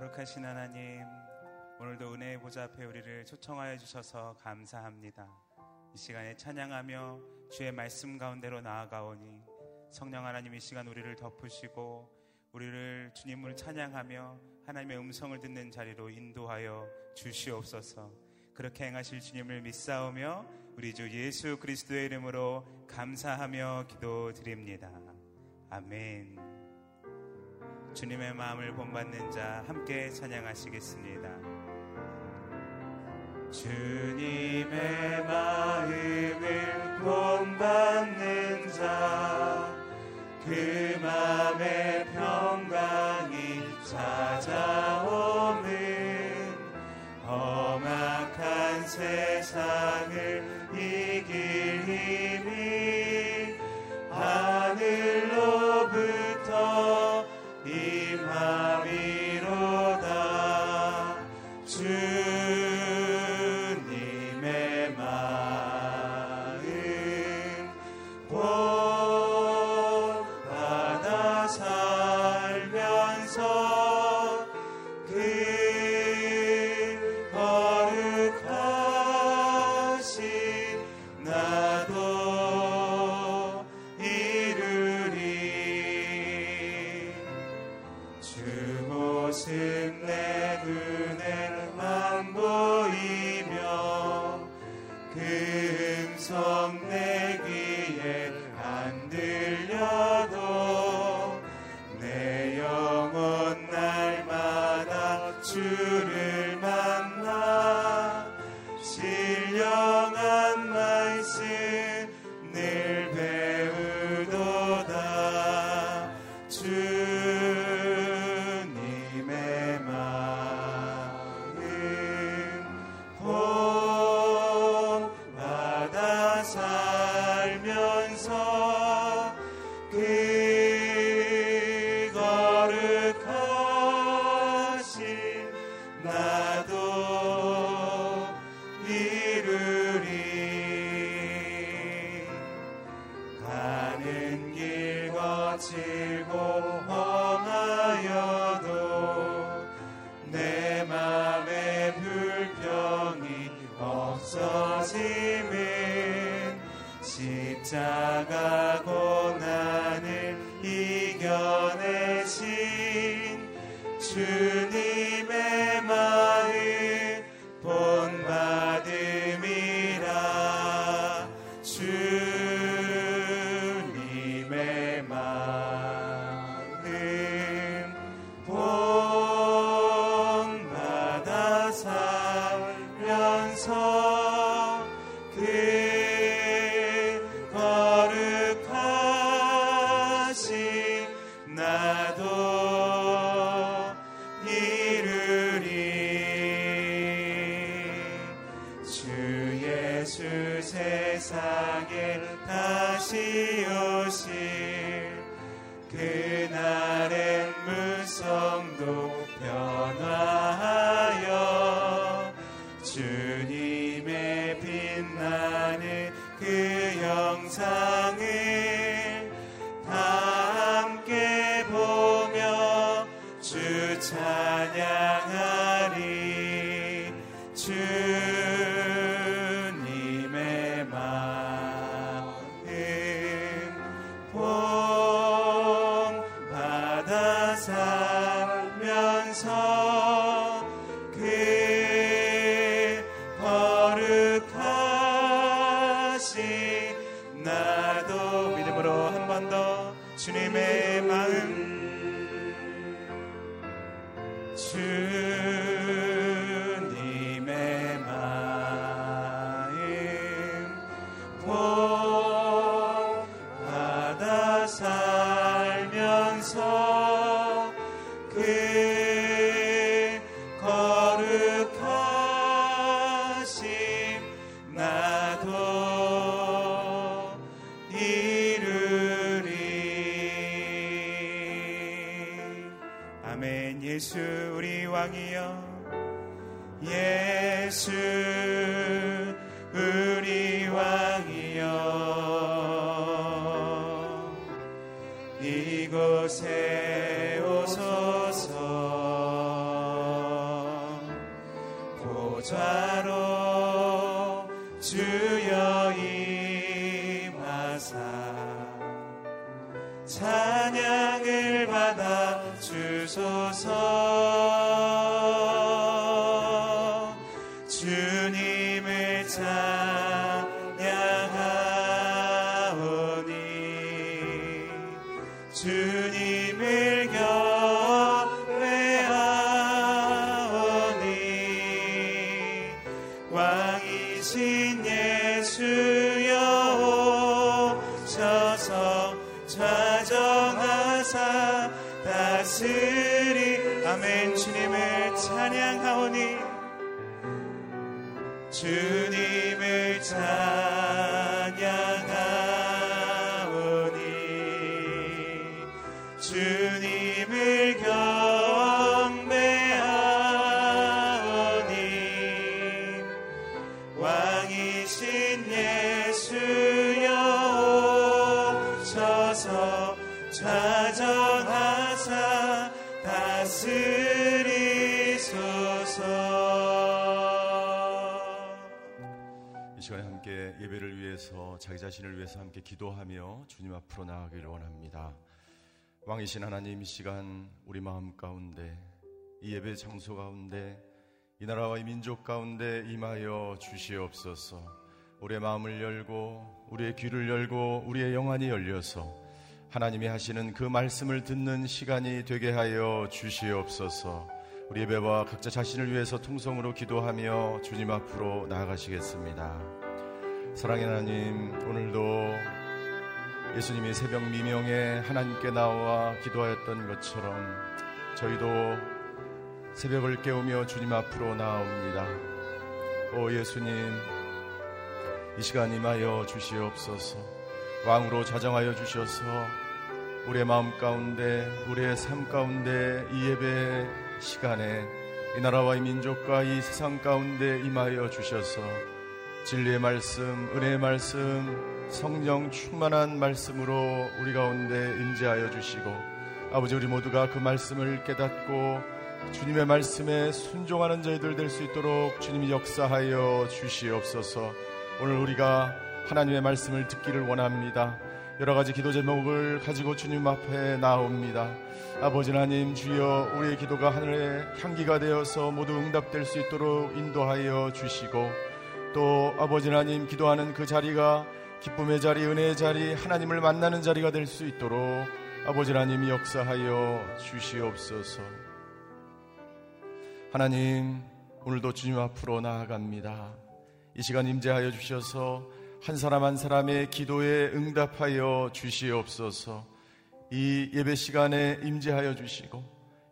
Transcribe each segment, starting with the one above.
거룩하신 하나님, 오늘도 은혜의 보좌 앞에 우리를 초청하여 주셔서 감사합니다. 이 시간에 찬양하며 주의 말씀 가운데로 나아가오니 성령 하나님 이 시간 우리를 덮으시고 우리를 주님을 찬양하며 하나님의 음성을 듣는 자리로 인도하여 주시옵소서. 그렇게 행하실 주님을 믿사오며 우리 주 예수 그리스도의 이름으로 감사하며 기도드립니다. 아멘. 주님의 마음을 본받는 자 함께 찬양하시겠습니다. 주님의 마음을 본받는 자, 그 마음의 평강이 찾아오 이곳에 앞으로 나아가기를 원합니다. 왕이신 하나님 이 시간 우리 마음 가운데 이 예배 장소 가운데 이 나라와 이 민족 가운데 임하여 주시옵소서. 우리의 마음을 열고 우리의 귀를 열고 우리의 영안이 열려서 하나님이 하시는 그 말씀을 듣는 시간이 되게 하여 주시옵소서. 우리 예배와 각자 자신을 위해서 통성으로 기도하며 주님 앞으로 나아가시겠습니다. 사랑의 하나님, 오늘도 예수님이 새벽 미명에 하나님께 나와 기도하였던 것처럼 저희도 새벽을 깨우며 주님 앞으로 나옵니다. 오 예수님, 이 시간 임하여 주시옵소서. 왕으로 자정하여 주셔서 우리의 마음 가운데, 우리의 삶 가운데 이 예배 시간에 이 나라와 이 민족과 이 세상 가운데 임하여 주셔서 진리의 말씀, 은혜의 말씀, 성령 충만한 말씀으로 우리 가운데 임재하여 주시고 아버지 우리 모두가 그 말씀을 깨닫고 주님의 말씀에 순종하는 저희들 될 수 있도록 주님이 역사하여 주시옵소서. 오늘 우리가 하나님의 말씀을 듣기를 원합니다. 여러 가지 기도 제목을 가지고 주님 앞에 나옵니다. 아버지 하나님 주여 우리의 기도가 하늘의 향기가 되어서 모두 응답될 수 있도록 인도하여 주시고 또 아버지 하나님 기도하는 그 자리가 기쁨의 자리, 은혜의 자리, 하나님을 만나는 자리가 될 수 있도록 아버지 하나님 역사하여 주시옵소서. 하나님 오늘도 주님 앞으로 나아갑니다. 이 시간 임재하여 주셔서 한 사람 한 사람의 기도에 응답하여 주시옵소서. 이 예배 시간에 임재하여 주시고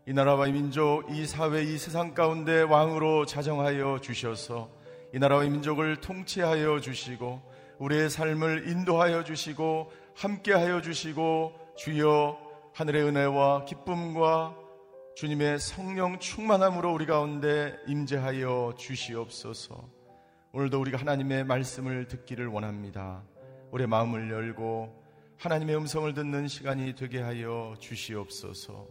이 나라와 이 민족, 이 사회, 이 세상 가운데 왕으로 자정하여 주셔서 이 나라와 이 민족을 통치하여 주시고 우리의 삶을 인도하여 주시고 함께하여 주시고 주여 하늘의 은혜와 기쁨과 주님의 성령 충만함으로 우리 가운데 임재하여 주시옵소서. 오늘도 우리가 하나님의 말씀을 듣기를 원합니다. 우리의 마음을 열고 하나님의 음성을 듣는 시간이 되게 하여 주시옵소서.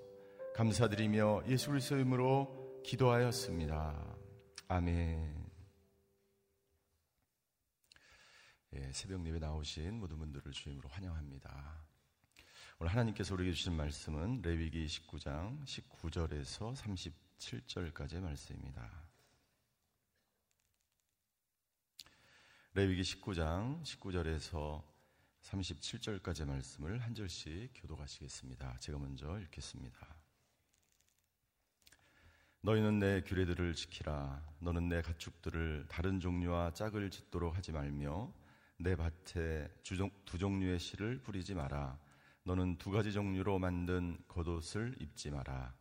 감사드리며 예수 그리스도의 이름으로 기도하였습니다. 아멘. 예, 새벽 예배 나오신 모든 분들을 주임으로 환영합니다. 오늘 하나님께서 우리에게 주신 말씀은 레위기 19장 19절에서 37절까지의 말씀입니다. 레위기 19장 19절에서 37절까지의 말씀을 한 절씩 교도하시겠습니다. 제가 먼저 읽겠습니다. 너희는 내 규례들을 지키라. 너는 내 가축들을 다른 종류와 짝을 짓도록 하지 말며 내 밭에 두 종류의 실을 뿌리지 마라. 너는 두 가지 종류로 만든 겉옷을 입지 마라.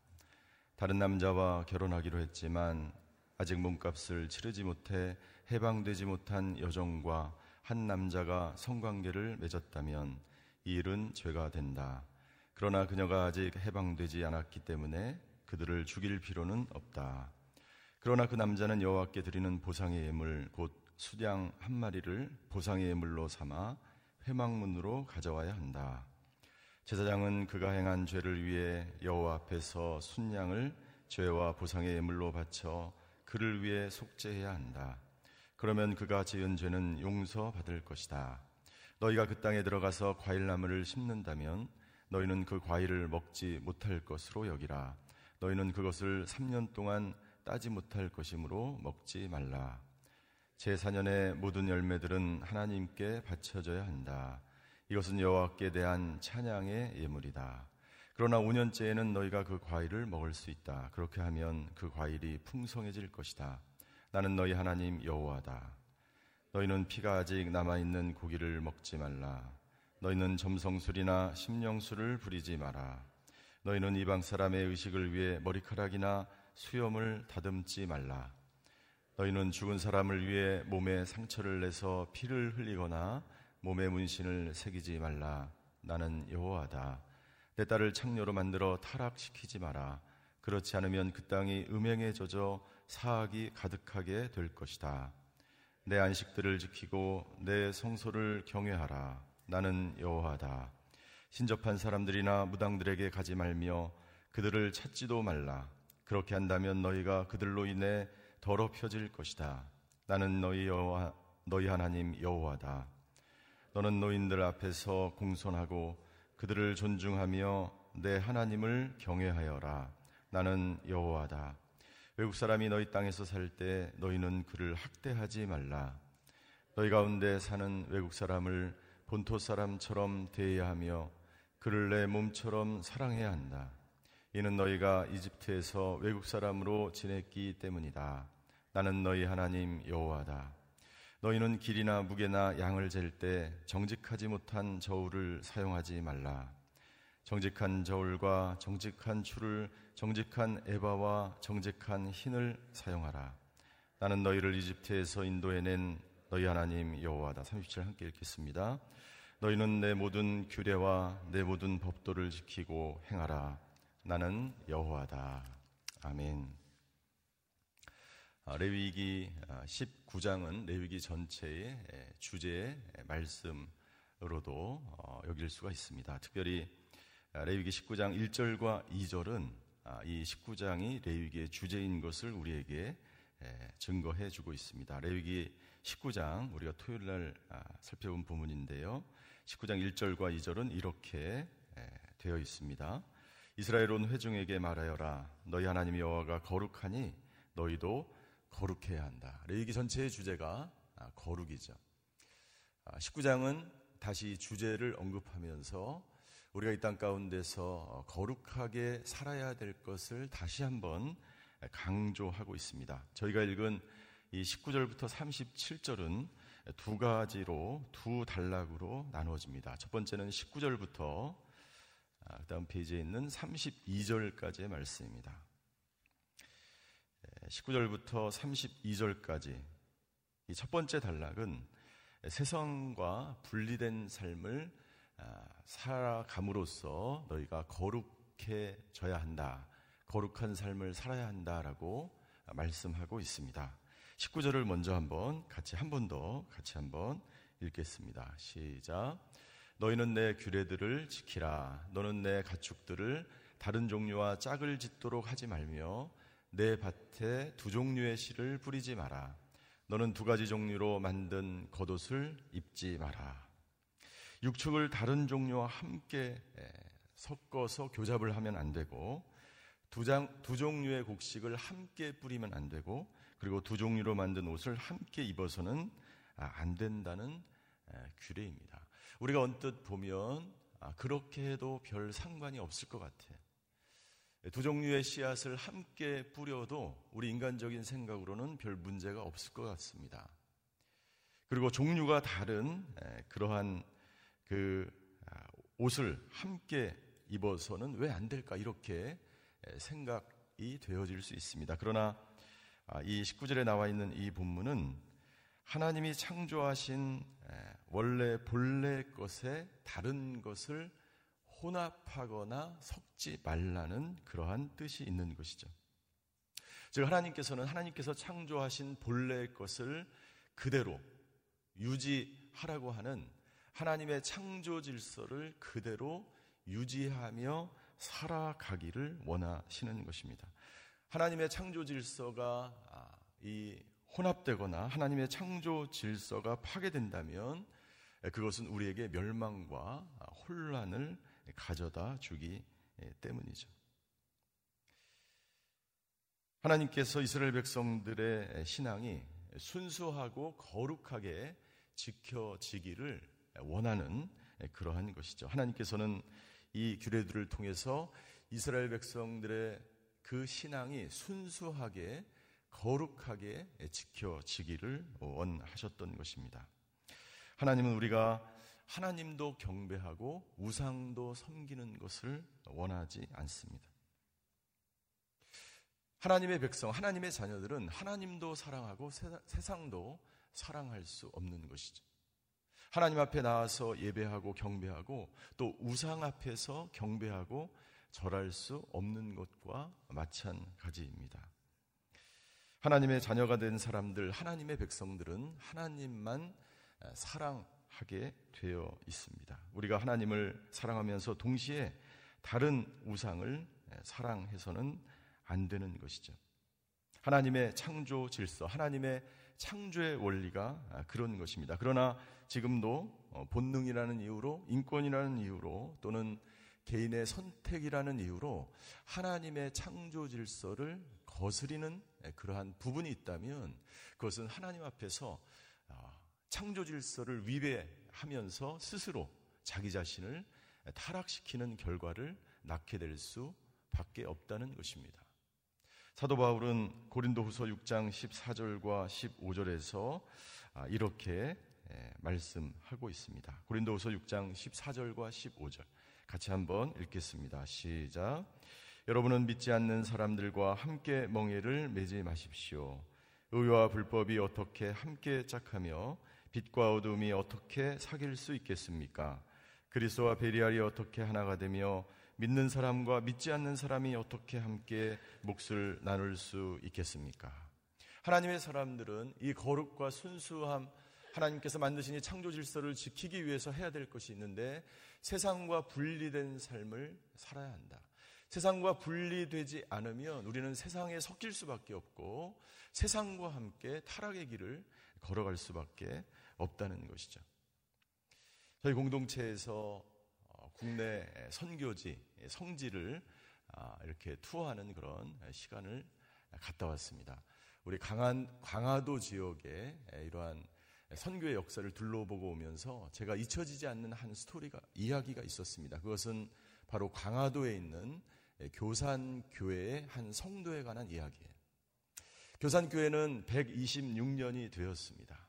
다른 남자와 결혼하기로 했지만 아직 몸값을 치르지 못해 해방되지 못한 여종과 한 남자가 성관계를 맺었다면 이 일은 죄가 된다. 그러나 그녀가 아직 해방되지 않았기 때문에 그들을 죽일 필요는 없다. 그러나 그 남자는 여호와께 드리는 보상의 예물 곧 수량 한 마리를 보상의 예물로 삼아 회막문으로 가져와야 한다. 제사장은 그가 행한 죄를 위해 여호와 앞에서 순양을 죄와 보상의 예물로 바쳐 그를 위해 속죄해야 한다. 그러면 그가 지은 죄는 용서받을 것이다. 너희가 그 땅에 들어가서 과일나무를 심는다면 너희는 그 과일을 먹지 못할 것으로 여기라. 너희는 그것을 3년 동안 따지 못할 것이므로 먹지 말라. 제4년의 모든 열매들은 하나님께 바쳐져야 한다. 이것은 여호와께 대한 찬양의 예물이다. 그러나 5년째에는 너희가 그 과일을 먹을 수 있다. 그렇게 하면 그 과일이 풍성해질 것이다. 나는 너희 하나님 여호와다. 너희는 피가 아직 남아 있는 고기를 먹지 말라. 너희는 점성술이나 심령술을 부리지 마라. 너희는 이방 사람의 의식을 위해 머리카락이나 수염을 다듬지 말라. 너희는 죽은 사람을 위해 몸에 상처를 내서 피를 흘리거나 몸에 문신을 새기지 말라. 나는 여호와다. 내 딸을 창녀로 만들어 타락시키지 마라. 그렇지 않으면 그 땅이 음행에 젖어 사악이 가득하게 될 것이다. 내 안식들을 지키고 내 성소를 경외하라. 나는 여호와다. 신접한 사람들이나 무당들에게 가지 말며 그들을 찾지도 말라. 그렇게 한다면 너희가 그들로 인해 더럽혀질 것이다. 나는 너희 여호와 너희 하나님 여호와다. 너는 노인들 앞에서 공손하고 그들을 존중하며 내 하나님을 경외하여라. 나는 여호와다. 외국 사람이 너희 땅에서 살 때 너희는 그를 학대하지 말라. 너희 가운데 사는 외국 사람을 본토 사람처럼 대해야 하며 그를 내 몸처럼 사랑해야 한다. 이는 너희가 이집트에서 외국 사람으로 지냈기 때문이다. 나는 너희 하나님 여호와다. 너희는 길이나 무게나 양을 잴 때 정직하지 못한 저울을 사용하지 말라. 정직한 저울과 정직한 추를 정직한 에바와 정직한 흰을 사용하라. 나는 너희를 이집트에서 인도해낸 너희 하나님 여호와다. 37 함께 읽겠습니다. 너희는 내 모든 규례와 내 모든 법도를 지키고 행하라. 나는 여호와다. 아멘. 아, 레위기 19장은 아, 레위기 전체의 주제의 말씀으로도 어, 여길 수가 있습니다. 특별히 아, 레위기 19장 1절과 2절은 이 19장이 레위기의 주제인 것을 우리에게 증거해 주고 있습니다. 레위기 19장 우리가 토요일 날 살펴본 부분인데요. 19장 1절과 2절은 이렇게 되어 있습니다. 이스라엘 온 회중에게 말하여라. 너희 하나님 여호와가 거룩하니 너희도 거룩해야 한다. 레위기 전체의 주제가 아, 거룩이죠. 19장은 아, 다시 주제를 언급하면서 우리가 이 땅 가운데서 어, 거룩하게 살아야 될 것을 다시 한번 강조하고 있습니다. 저희가 읽은 이 19절부터 37절은 두 가지로 두 단락으로 나누어집니다. 첫 번째는 19절부터 아, 그다음 페이지에 있는 32절까지의 말씀입니다. 19절부터 32절까지 이 첫 번째 단락은 세상과 분리된 삶을 아, 살아감으로써 너희가 거룩해져야 한다. 거룩한 삶을 살아야 한다라고 말씀하고 있습니다. 19절을 먼저 한번 같이 한 번 더 같이 한번 읽겠습니다. 시작. 너희는 내 규례들을 지키라. 너는 내 가축들을 다른 종류와 짝을 짓도록 하지 말며 내 밭에 두 종류의 실을 뿌리지 마라. 너는 두 가지 종류로 만든 겉옷을 입지 마라. 육축을 다른 종류와 함께 섞어서 교잡을 하면 안 되고 두, 장, 두 종류의 곡식을 함께 뿌리면 안 되고 그리고 두 종류로 만든 옷을 함께 입어서는 아, 안 된다는 규례입니다. 우리가 언뜻 보면 아, 그렇게 해도 별 상관이 없을 것 같아요. 두 종류의 씨앗을 함께 뿌려도 우리 인간적인 생각으로는 별 문제가 없을 것 같습니다. 그리고 종류가 다른 그러한 그 아, 옷을 함께 입어서는 왜 안 될까 이렇게 생각이 되어질 수 있습니다. 그러나 아, 이 19절에 나와 있는 이 본문은 하나님이 창조하신 원래 본래 것에 다른 것을 혼합하거나 섞지 말라는 그러한 뜻이 있는 것이죠. 즉 하나님께서는 하나님께서 창조하신 본래 것을 그대로 유지하라고 하는 하나님의 창조 질서를 그대로 유지하며 살아가기를 원하시는 것입니다. 하나님의 창조 질서가 아, 이 혼합되거나 하나님의 창조 질서가 파괴된다면 그것은 우리에게 멸망과 혼란을 가져다 주기 때문이죠. 하나님께서 이스라엘 백성들의 신앙이 순수하고 거룩하게 지켜지기를 원하는 그러한 것이죠. 하나님께서는 이 규례들을 통해서 이스라엘 백성들의 그 신앙이 순수하게 거룩하게 지켜지기를 원하셨던 것입니다. 하나님은 우리가 하나님도 경배하고 우상도 섬기는 것을 원하지 않습니다. 하나님의 백성, 하나님의 자녀들은 하나님도 사랑하고 세상도 사랑할 수 없는 것이죠. 하나님 앞에 나와서 예배하고 경배하고 또 우상 앞에서 경배하고 절할 수 없는 것과 마찬가지입니다. 하나님의 자녀가 된 사람들, 하나님의 백성들은 하나님만 사랑 하게 되어 있습니다. 우리가 하나님을 사랑하면서 동시에 다른 우상을 사랑해서는 안 되는 것이죠. 하나님의 창조 질서, 하나님의 창조의 원리가 그런 것입니다. 그러나 지금도 어, 본능이라는 이유로, 인권이라는 이유로 또는 개인의 선택이라는 이유로 하나님의 창조 질서를 거스리는 그러한 부분이 있다면 그것은 하나님 앞에서 아, 창조 질서를 위배하면서 스스로 자기 자신을 타락시키는 결과를 낳게 될 수밖에 없다는 것입니다. 사도 바울은 고린도후서 6장 14절과 15절에서 아, 이렇게 말씀하고 있습니다. 고린도후서 6장 14절과 15절 같이 한번 읽겠습니다. 시작. 여러분은 믿지 않는 사람들과 함께 멍해를 매지 마십시오. 의와 불법이 어떻게 함께 짝하며 빛과 어둠이 어떻게 사귈 수 있겠습니까? 그리스도와 베리알이 어떻게 하나가 되며 믿는 사람과 믿지 않는 사람이 어떻게 함께 몫을 나눌 수 있겠습니까? 하나님의 사람들은 이 거룩과 순수함 하나님께서 만드신 이 창조 질서를 지키기 위해서 해야 될 것이 있는데 세상과 분리된 삶을 살아야 한다. 세상과 분리되지 않으면 우리는 세상에 섞일 수밖에 없고 세상과 함께 타락의 길을 걸어갈 수밖에 없다는 것이죠. 저희 공동체에서 어, 국내 선교지, 성지를 아, 이렇게 투어하는 그런 시간을 갔다 왔습니다. 우리 강한, 강화도 지역에 이러한 선교의 역사를 둘러보고 오면서 제가 잊혀지지 않는 한 스토리가 이야기가 있었습니다. 그것은 바로 강화도에 있는 교산교회의 한 성도에 관한 이야기예요. 교산교회는 126년이 되었습니다.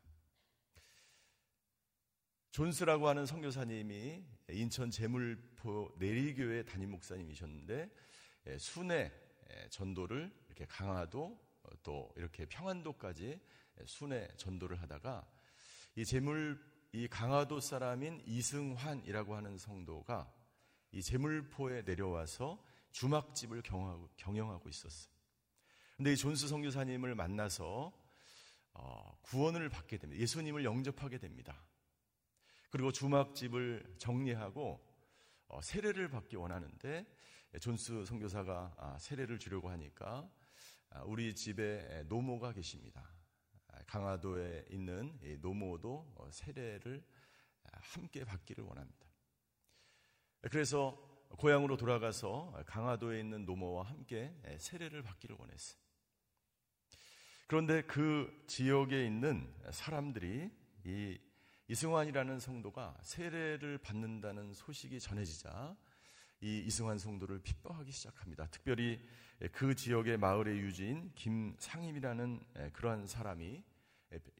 존스라고 하는 선교사님이 인천 제물포 내리교회 담임 목사님이셨는데 순회 전도를 이렇게 강화도 또 이렇게 평안도까지 순회 전도를 하다가 이 제물 이 강화도 사람인 이승환이라고 하는 성도가 이 제물포에 내려와서 주막집을 경영하고, 경영하고 있었어요. 근데 이 존스 성교사님을 만나서 어, 구원을 받게 됩니다. 예수님을 영접하게 됩니다. 그리고 주막집을 정리하고 어, 세례를 받기 원하는데 존스 성교사가 아, 세례를 주려고 하니까 아, 우리 집에 노모가 계십니다. 강화도에 있는 노모도 어, 세례를 함께 받기를 원합니다. 그래서 고향으로 돌아가서 강화도에 있는 노모와 함께 세례를 받기를 원했어요. 그런데 그 지역에 있는 사람들이 이 이승환이라는 성도가 세례를 받는다는 소식이 전해지자 이 이승환 성도를 핍박하기 시작합니다. 특별히 그 지역의 마을의 유지인 김상임이라는 그러한 사람이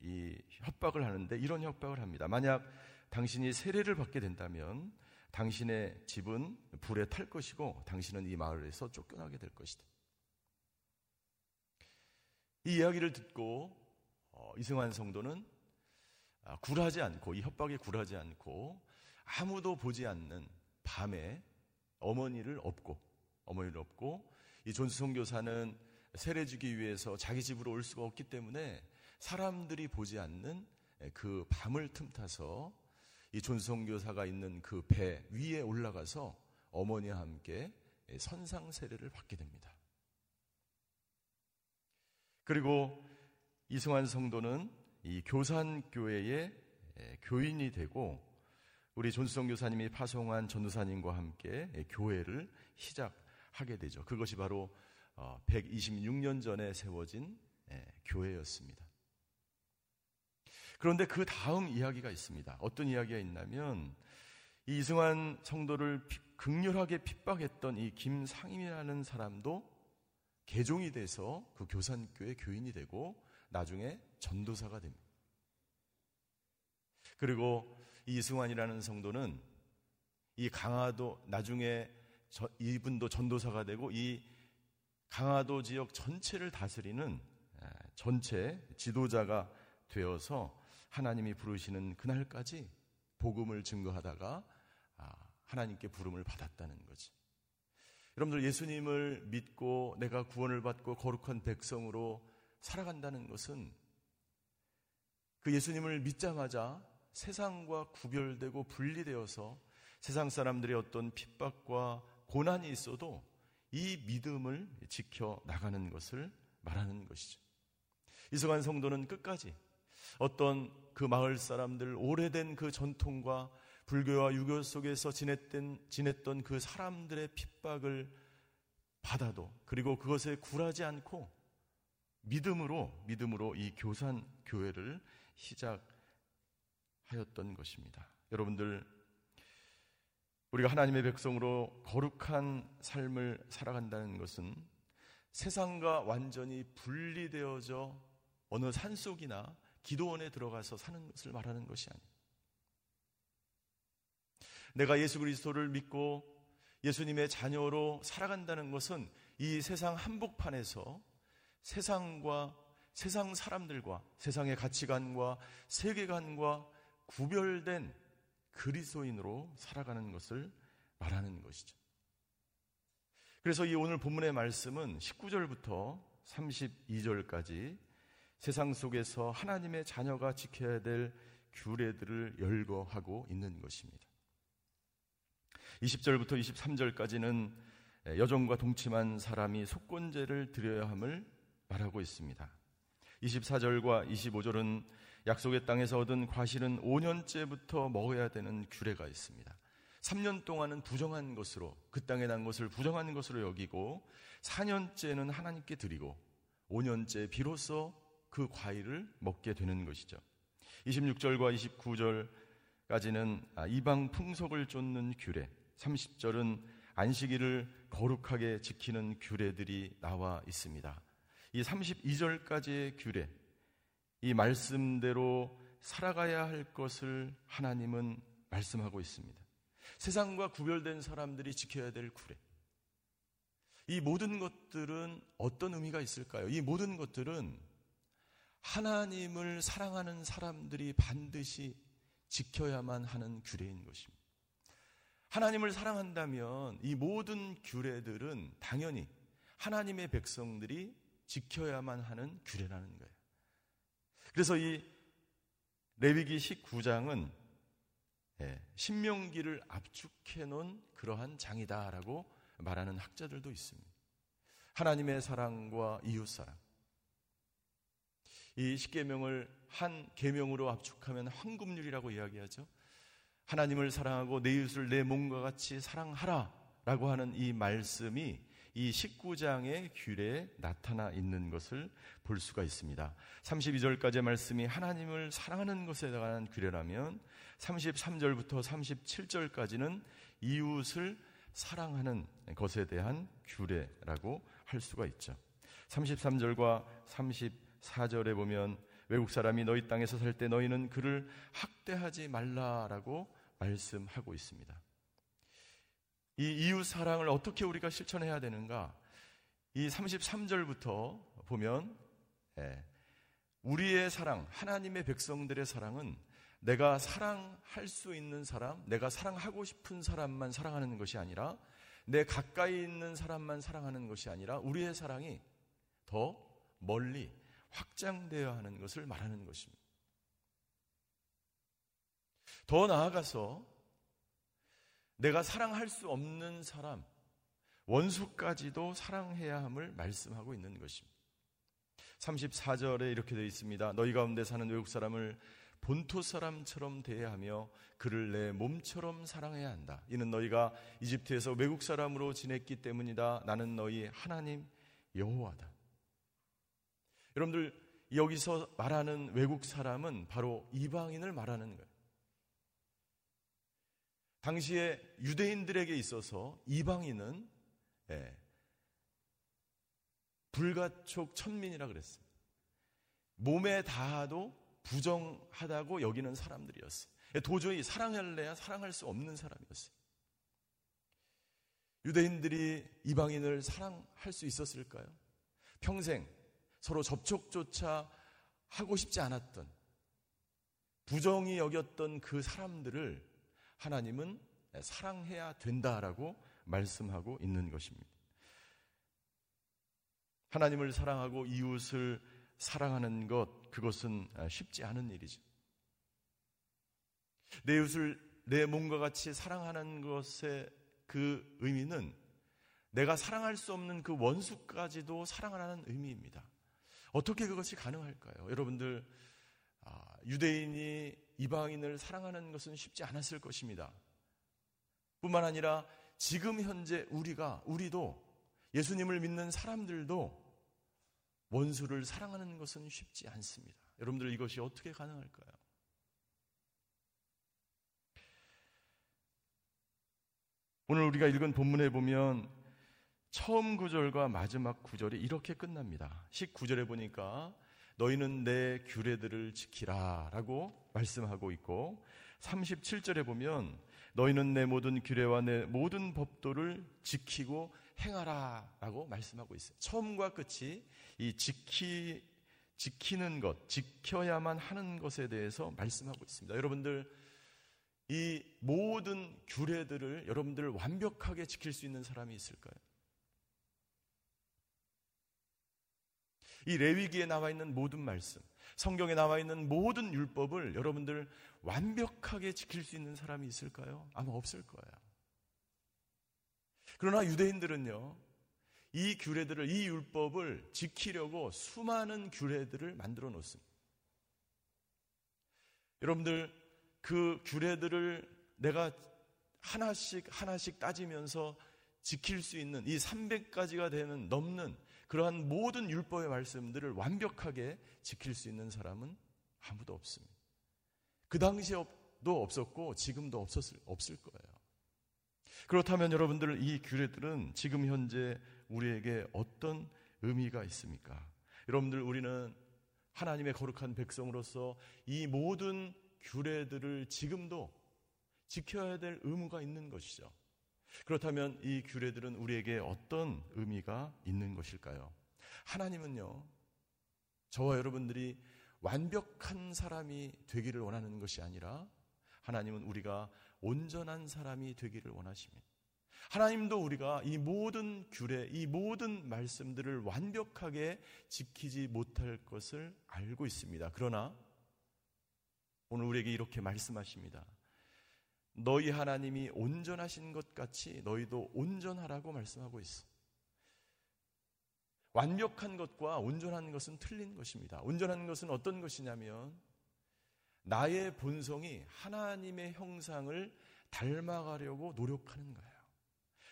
이 협박을 하는데 이런 협박을 합니다. 만약 당신이 세례를 받게 된다면 당신의 집은 불에 탈 것이고 당신은 이 마을에서 쫓겨나게 될 것이다. 이 이야기를 듣고 어, 이승환 성도는 아, 굴하지 않고 이 협박에 굴하지 않고 아무도 보지 않는 밤에 어머니를 업고 어머니를 업고 이 존스 성교사는 세례 주기 위해서 자기 집으로 올 수가 없기 때문에 사람들이 보지 않는 그 밤을 틈타서 이 존성교사가 있는 그 배 위에 올라가서 어머니와 함께 선상 세례를 받게 됩니다. 그리고 이승환 성도는 이 교산교회의 교인이 되고 우리 존수성 교사님이 파송한 전도사님과 함께 교회를 시작하게 되죠. 그것이 바로 126년 어, 전에 세워진 예, 교회였습니다. 그런데 그 다음 이야기가 있습니다. 어떤 이야기가 있냐면 이 이승환 성도를 극렬하게 핍박했던 이 김상임이라는 사람도 개종이 돼서 그 교산교회 교인이 되고 나중에 전도사가 됩니다. 그리고 이승환이라는 성도는 이 강화도 나중에 저, 이분도 전도사가 되고 이 강화도 지역 전체를 다스리는 전체 지도자가 되어서 하나님이 부르시는 그날까지 복음을 증거하다가 아, 하나님께 부름을 받았다는 거지. 여러분들 예수님을 믿고 내가 구원을 받고 거룩한 백성으로 살아간다는 것은 그 예수님을 믿자마자 세상과 구별되고 분리되어서 세상 사람들의 어떤 핍박과 고난이 있어도 이 믿음을 지켜 나가는 것을 말하는 것이죠. 이승환 성도는 끝까지 어떤 그 마을 사람들 오래된 그 전통과 불교와 유교 속에서 지냈던, 지냈던 그 사람들의 핍박을 받아도 그리고 그것에 굴하지 않고 믿음으로 믿음으로 이 교산 교회를 시작하였던 것입니다. 여러분들 우리가 하나님의 백성으로 거룩한 삶을 살아간다는 것은 세상과 완전히 분리되어져 어느 산속이나 기도원에 들어가서 사는 것을 말하는 것이 아니에요. 내가 예수 그리스도를 믿고 예수님의 자녀로 살아간다는 것은 이 세상 한복판에서 세상과 세상 사람들과 세상의 가치관과 세계관과 구별된 그리스도인으로 살아가는 것을 말하는 것이죠. 그래서 이 오늘 본문의 말씀은 19절부터 32절까지 세상 속에서 하나님의 자녀가 지켜야 될 규례들을 열거하고 있는 것입니다. 20절부터 23절까지는 여종과 동침한 사람이 속건제를 드려야 함을 말하고 있습니다. 24절과 25절은 약속의 땅에서 얻은 과실은 5년째부터 먹어야 되는 규례가 있습니다. 3년 동안은 부정한 것으로 그 땅에 난 것을 부정한 것으로 여기고 4년째는 하나님께 드리고 5년째 비로소 그 과일을 먹게 되는 것이죠. 26절과 29절까지는 아, 이방 풍속을 쫓는 규례, 30절은 안식일을 거룩하게 지키는 규례들이 나와 있습니다. 이 32절까지의 규례, 이 말씀대로 살아가야 할 것을 하나님은 말씀하고 있습니다. 세상과 구별된 사람들이 지켜야 될 규례. 이 모든 것들은 어떤 의미가 있을까요? 이 모든 것들은 하나님을 사랑하는 사람들이 반드시 지켜야만 하는 규례인 것입니다. 하나님을 사랑한다면 이 모든 규례들은 당연히 하나님의 백성들이 지켜야만 하는 규례라는 거예요. 그래서 이 레위기 19장은 예, 신명기를 압축해 놓은 그러한 장이다라고 말하는 학자들도 있습니다. 하나님의 사랑과 이웃 사랑. 이 십계명을 한 계명으로 압축하면 황금률이라고 이야기하죠. 하나님을 사랑하고 내 이웃을 내 몸과 같이 사랑하라라고 하는 이 말씀이 이 19장의 규례에 나타나 있는 것을 볼 수가 있습니다. 32절까지의 말씀이 하나님을 사랑하는 것에 관한 규례라면 33절부터 37절까지는 이웃을 사랑하는 것에 대한 규례라고 할 수가 있죠. 33절과 34절에 보면 외국 사람이 너희 땅에서 살 때 너희는 그를 학대하지 말라라고 말씀하고 있습니다. 이 이웃 사랑을 어떻게 우리가 실천해야 되는가? 이 33절부터 보면 예, 우리의 사랑, 하나님의 백성들의 사랑은 내가 사랑할 수 있는 사람, 내가 사랑하고 싶은 사람만 사랑하는 것이 아니라 내 가까이 있는 사람만 사랑하는 것이 아니라 우리의 사랑이 더 멀리 확장되어야 하는 것을 말하는 것입니다. 더 나아가서 내가 사랑할 수 없는 사람, 원수까지도 사랑해야 함을 말씀하고 있는 것입니다. 34절에 이렇게 되어 있습니다. 너희 가운데 사는 외국 사람을 본토 사람처럼 대하며 그를 내 몸처럼 사랑해야 한다. 이는 너희가 이집트에서 외국 사람으로 지냈기 때문이다. 나는 너희 하나님 여호와다. 여러분들 여기서 말하는 외국 사람은 바로 이방인을 말하는 거예요. 당시에 유대인들에게 있어서 이방인은 예, 불가촉 천민이라 그랬어요. 몸에 닿아도 부정하다고 여기는 사람들이었어요. 도저히 사랑할래야 사랑할 수 없는 사람이었어요. 유대인들이 이방인을 사랑할 수 있었을까요? 평생 서로 접촉조차 하고 싶지 않았던 부정이 여겼던 그 사람들을 하나님은 사랑해야 된다라고 말씀하고 있는 것입니다. 하나님을 사랑하고 이웃을 사랑하는 것, 그것은 쉽지 않은 일이죠. 내 이웃을 내 몸과 같이 사랑하는 것의 그 의미는 내가 사랑할 수 없는 그 원수까지도 사랑하는 의미입니다. 어떻게 그것이 가능할까요? 여러분들, 아, 유대인이 이방인을 사랑하는 것은 쉽지 않았을 것입니다. 뿐만 아니라 지금 현재 우리가, 우리도 예수님을 믿는 사람들도 원수를 사랑하는 것은 쉽지 않습니다. 여러분들 이것이 어떻게 가능할까요? 오늘 우리가 읽은 본문에 보면 처음 구절과 마지막 구절이 이렇게 끝납니다. 19절에 보니까 너희는 내 규례들을 지키라 라고 말씀하고 있고 37절에 보면 너희는 내 모든 규례와 내 모든 법도를 지키고 행하라 라고 말씀하고 있어요. 처음과 끝이 이 지키, 지키는 것, 지켜야만 하는 것에 대해서 말씀하고 있습니다. 여러분들, 이 모든 규례들을 여러분들 완벽하게 지킬 수 있는 사람이 있을까요? 이 레위기에 나와 있는 모든 말씀, 성경에 나와 있는 모든 율법을 여러분들 완벽하게 지킬 수 있는 사람이 있을까요? 아마 없을 거예요. 그러나 유대인들은요, 이 규례들을, 이 율법을 지키려고 수많은 규례들을 만들어 놓습니다. 여러분들, 그 규례들을 내가 하나씩 하나씩 따지면서 지킬 수 있는 이 300가지가 되는 넘는 그러한 모든 율법의 말씀들을 완벽하게 지킬 수 있는 사람은 아무도 없습니다. 그 당시에도 없었고 지금도 없었을, 없을 거예요. 그렇다면 여러분들 이 규례들은 지금 현재 우리에게 어떤 의미가 있습니까? 여러분들 우리는 하나님의 거룩한 백성으로서 이 모든 규례들을 지금도 지켜야 될 의무가 있는 것이죠. 그렇다면 이 규례들은 우리에게 어떤 의미가 있는 것일까요? 하나님은요, 저와 여러분들이 완벽한 사람이 되기를 원하는 것이 아니라 하나님은 우리가 온전한 사람이 되기를 원하십니다. 하나님도 우리가 이 모든 규례, 이 모든 말씀들을 완벽하게 지키지 못할 것을 알고 있습니다. 그러나 오늘 우리에게 이렇게 말씀하십니다. 너희 하나님이 온전하신 것 같이 너희도 온전하라고 말씀하고 있어. 완벽한 것과 온전한 것은 틀린 것입니다. 온전한 것은 어떤 것이냐면 나의 본성이 하나님의 형상을 닮아가려고 노력하는 거예요.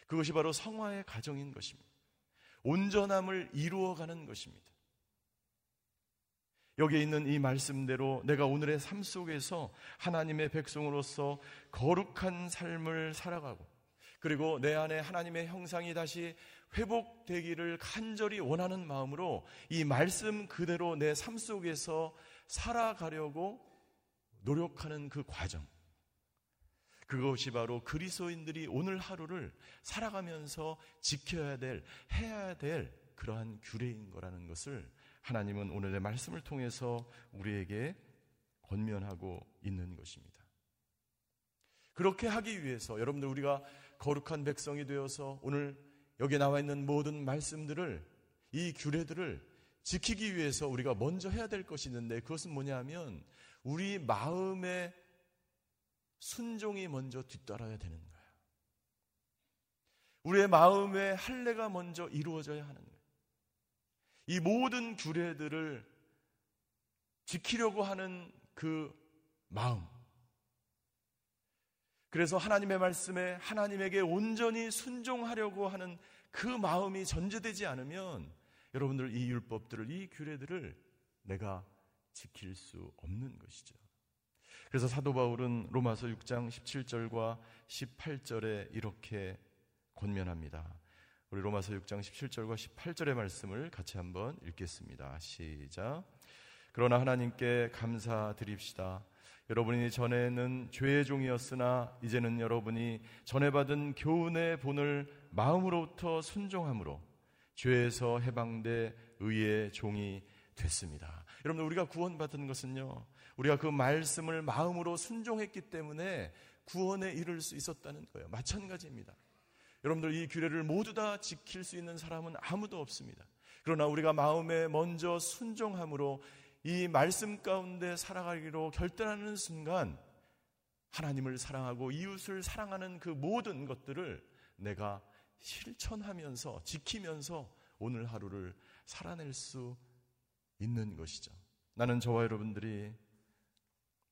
그것이 바로 성화의 가정인 것입니다. 온전함을 이루어가는 것입니다. 여기에 있는 이 말씀대로 내가 오늘의 삶 속에서 하나님의 백성으로서 거룩한 삶을 살아가고 그리고 내 안에 하나님의 형상이 다시 회복되기를 간절히 원하는 마음으로 이 말씀 그대로 내 삶 속에서 살아가려고 노력하는 그 과정. 그것이 바로 그리스도인들이 오늘 하루를 살아가면서 지켜야 될, 해야 될 그러한 규례인 거라는 것을 하나님은 오늘의 말씀을 통해서 우리에게 권면하고 있는 것입니다. 그렇게 하기 위해서 여러분들 우리가 거룩한 백성이 되어서 오늘 여기 나와 있는 모든 말씀들을 이 규례들을 지키기 위해서 우리가 먼저 해야 될 것이 있는데 그것은 뭐냐면 우리 마음의 순종이 먼저 뒤따라야 되는 거예요. 우리의 마음의 할례가 먼저 이루어져야 하는 거예요. 이 모든 규례들을 지키려고 하는 그 마음. 그래서 하나님의 말씀에 하나님에게 온전히 순종하려고 하는 그 마음이 전제되지 않으면 여러분들 이 율법들을, 이 규례들을 내가 지킬 수 없는 것이죠. 그래서 사도 바울은 로마서 6장 17절과 18절에 이렇게 권면합니다. 우리 로마서 6장 17절과 18절의 말씀을 같이 한번 읽겠습니다. 시작. 그러나 하나님께 감사드립시다. 여러분이 전에는 죄의 종이었으나 이제는 여러분이 전에 받은 교훈의 본을 마음으로부터 순종함으로 죄에서 해방돼 의의 종이 됐습니다. 여러분 우리가 구원받은 것은요. 우리가 그 말씀을 마음으로 순종했기 때문에 구원에 이를 수 있었다는 거예요. 마찬가지입니다. 여러분들 이 규례를 모두 다 지킬 수 있는 사람은 아무도 없습니다. 그러나 우리가 마음에 먼저 순종함으로 이 말씀 가운데 살아가기로 결단하는 순간 하나님을 사랑하고 이웃을 사랑하는 그 모든 것들을 내가 실천하면서 지키면서 오늘 하루를 살아낼 수 있는 것이죠. 나는 저와 여러분들이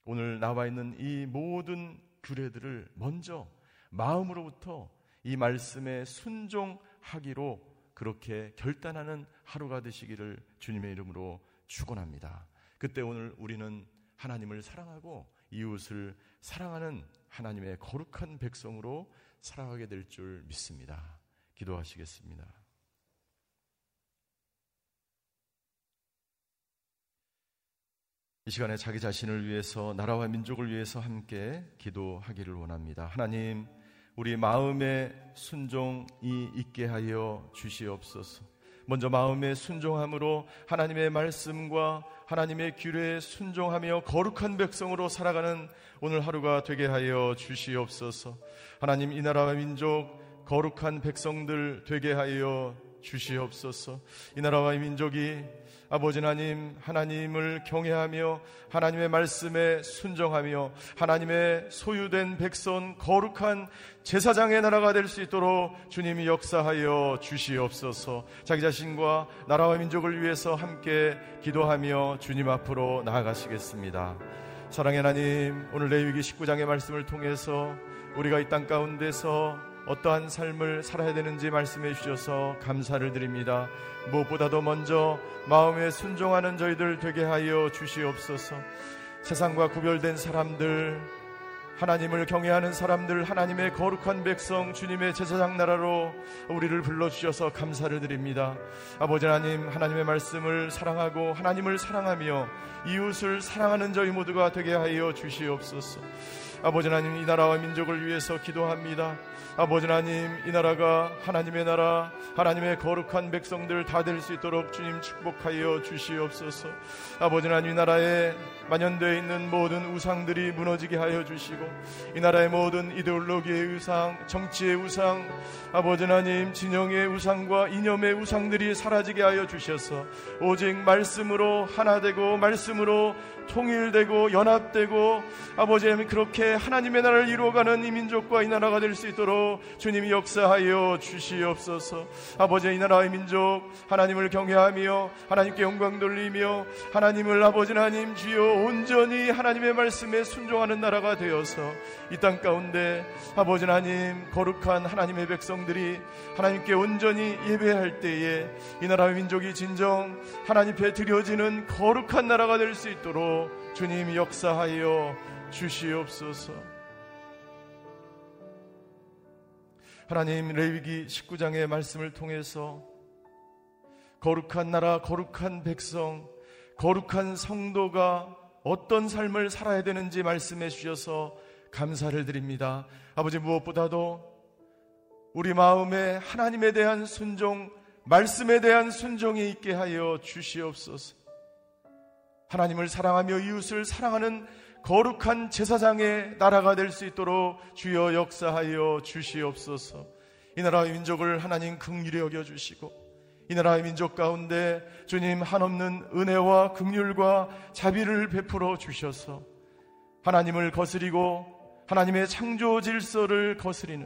오늘 나와 있는 이 모든 규례들을 먼저 마음으로부터 이 말씀에 순종하기로 그렇게 결단하는 하루가 되시기를 주님의 이름으로 축원합니다. 그때 오늘 우리는 하나님을 사랑하고 이웃을 사랑하는 하나님의 거룩한 백성으로 살아가게 될 줄 믿습니다. 기도하시겠습니다. 이 시간에 자기 자신을 위해서 나라와 민족을 위해서 함께 기도하기를 원합니다. 하나님, 우리 마음의 순종이 있게 하여 주시옵소서. 먼저 마음의 순종함으로 하나님의 말씀과 하나님의 규례에 순종하며 거룩한 백성으로 살아가는 오늘 하루가 되게 하여 주시옵소서. 하나님 이 나라와 민족 거룩한 백성들 되게 하여 주시옵소서. 이 나라와 이 민족이 아버지 하나님, 하나님을 경외하며 하나님의 말씀에 순종하며 하나님의 소유된 백성 거룩한 제사장의 나라가 될 수 있도록 주님이 역사하여 주시옵소서. 자기 자신과 나라와 민족을 위해서 함께 기도하며 주님 앞으로 나아가시겠습니다. 사랑의 하나님, 오늘 레위기 19장의 말씀을 통해서 우리가 이 땅 가운데서 어떠한 삶을 살아야 되는지 말씀해 주셔서 감사를 드립니다. 무엇보다도 먼저 마음에 순종하는 저희들 되게 하여 주시옵소서. 세상과 구별된 사람들, 하나님을 경외하는 사람들, 하나님의 거룩한 백성, 주님의 제사장 나라로 우리를 불러주셔서 감사를 드립니다. 아버지 하나님, 하나님의 말씀을 사랑하고 하나님을 사랑하며 이웃을 사랑하는 저희 모두가 되게 하여 주시옵소서. 아버지 하나님, 이 나라와 민족을 위해서 기도합니다. 아버지 하나님, 이 나라가 하나님의 나라, 하나님의 거룩한 백성들 다 될 수 있도록 주님 축복하여 주시옵소서. 아버지 하나님, 이 나라에 만연되어 있는 모든 우상들이 무너지게 하여 주시고, 이 나라의 모든 이데올로기의 우상, 정치의 우상, 아버지 하나님, 진영의 우상과 이념의 우상들이 사라지게 하여 주셔서, 오직 말씀으로 하나 되고, 말씀으로 통일되고, 연합되고, 아버지 하나님, 그렇게 하나님의 나라를 이루어가는 이 민족과 이 나라가 될 수 있도록 주님이 역사하여 주시옵소서. 아버지 이 나라의 민족 하나님을 경외하며 하나님께 영광 돌리며 하나님을 아버지 하나님 주여 온전히 하나님의 말씀에 순종하는 나라가 되어서 이 땅 가운데 아버지 하나님 거룩한 하나님의 백성들이 하나님께 온전히 예배할 때에 이 나라의 민족이 진정 하나님 앞에 드려지는 거룩한 나라가 될 수 있도록 주님 역사하여 주시옵소서. 하나님 레위기 19장의 말씀을 통해서 거룩한 나라, 거룩한 백성, 거룩한 성도가 어떤 삶을 살아야 되는지 말씀해 주셔서 감사를 드립니다. 아버지 무엇보다도 우리 마음에 하나님에 대한 순종, 말씀에 대한 순종이 있게 하여 주시옵소서. 하나님을 사랑하며 이웃을 사랑하는 거룩한 제사장의 나라가 될 수 있도록 주여 역사하여 주시옵소서. 이 나라의 민족을 하나님 긍휼히 여겨 주시고 이 나라의 민족 가운데 주님 한없는 은혜와 긍휼과 자비를 베풀어 주셔서 하나님을 거스리고 하나님의 창조 질서를 거스리는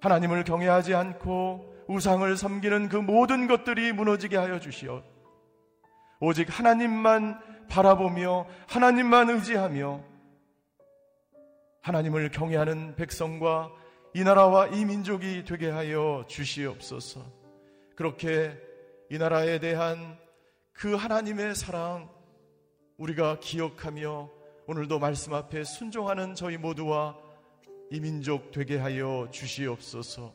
하나님을 경외하지 않고 우상을 섬기는 그 모든 것들이 무너지게 하여 주시어 오직 하나님만 바라보며 하나님만 의지하며 하나님을 경외하는 백성과 이 나라와 이 민족이 되게 하여 주시옵소서. 그렇게 이 나라에 대한 그 하나님의 사랑 우리가 기억하며 오늘도 말씀 앞에 순종하는 저희 모두와 이 민족 되게 하여 주시옵소서.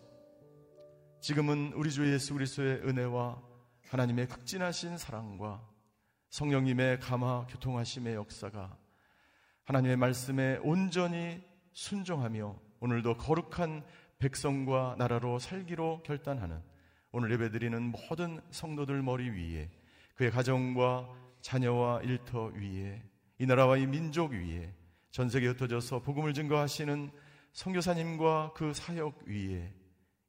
지금은 우리 주 예수 그리스도의 은혜와 하나님의 극진하신 사랑과 성령님의 감화 교통하심의 역사가 하나님의 말씀에 온전히 순종하며 오늘도 거룩한 백성과 나라로 살기로 결단하는 오늘 예배드리는 모든 성도들 머리 위에 그의 가정과 자녀와 일터 위에 이 나라와 이 민족 위에 전 세계에 흩어져서 복음을 증거하시는 성교사님과 그 사역 위에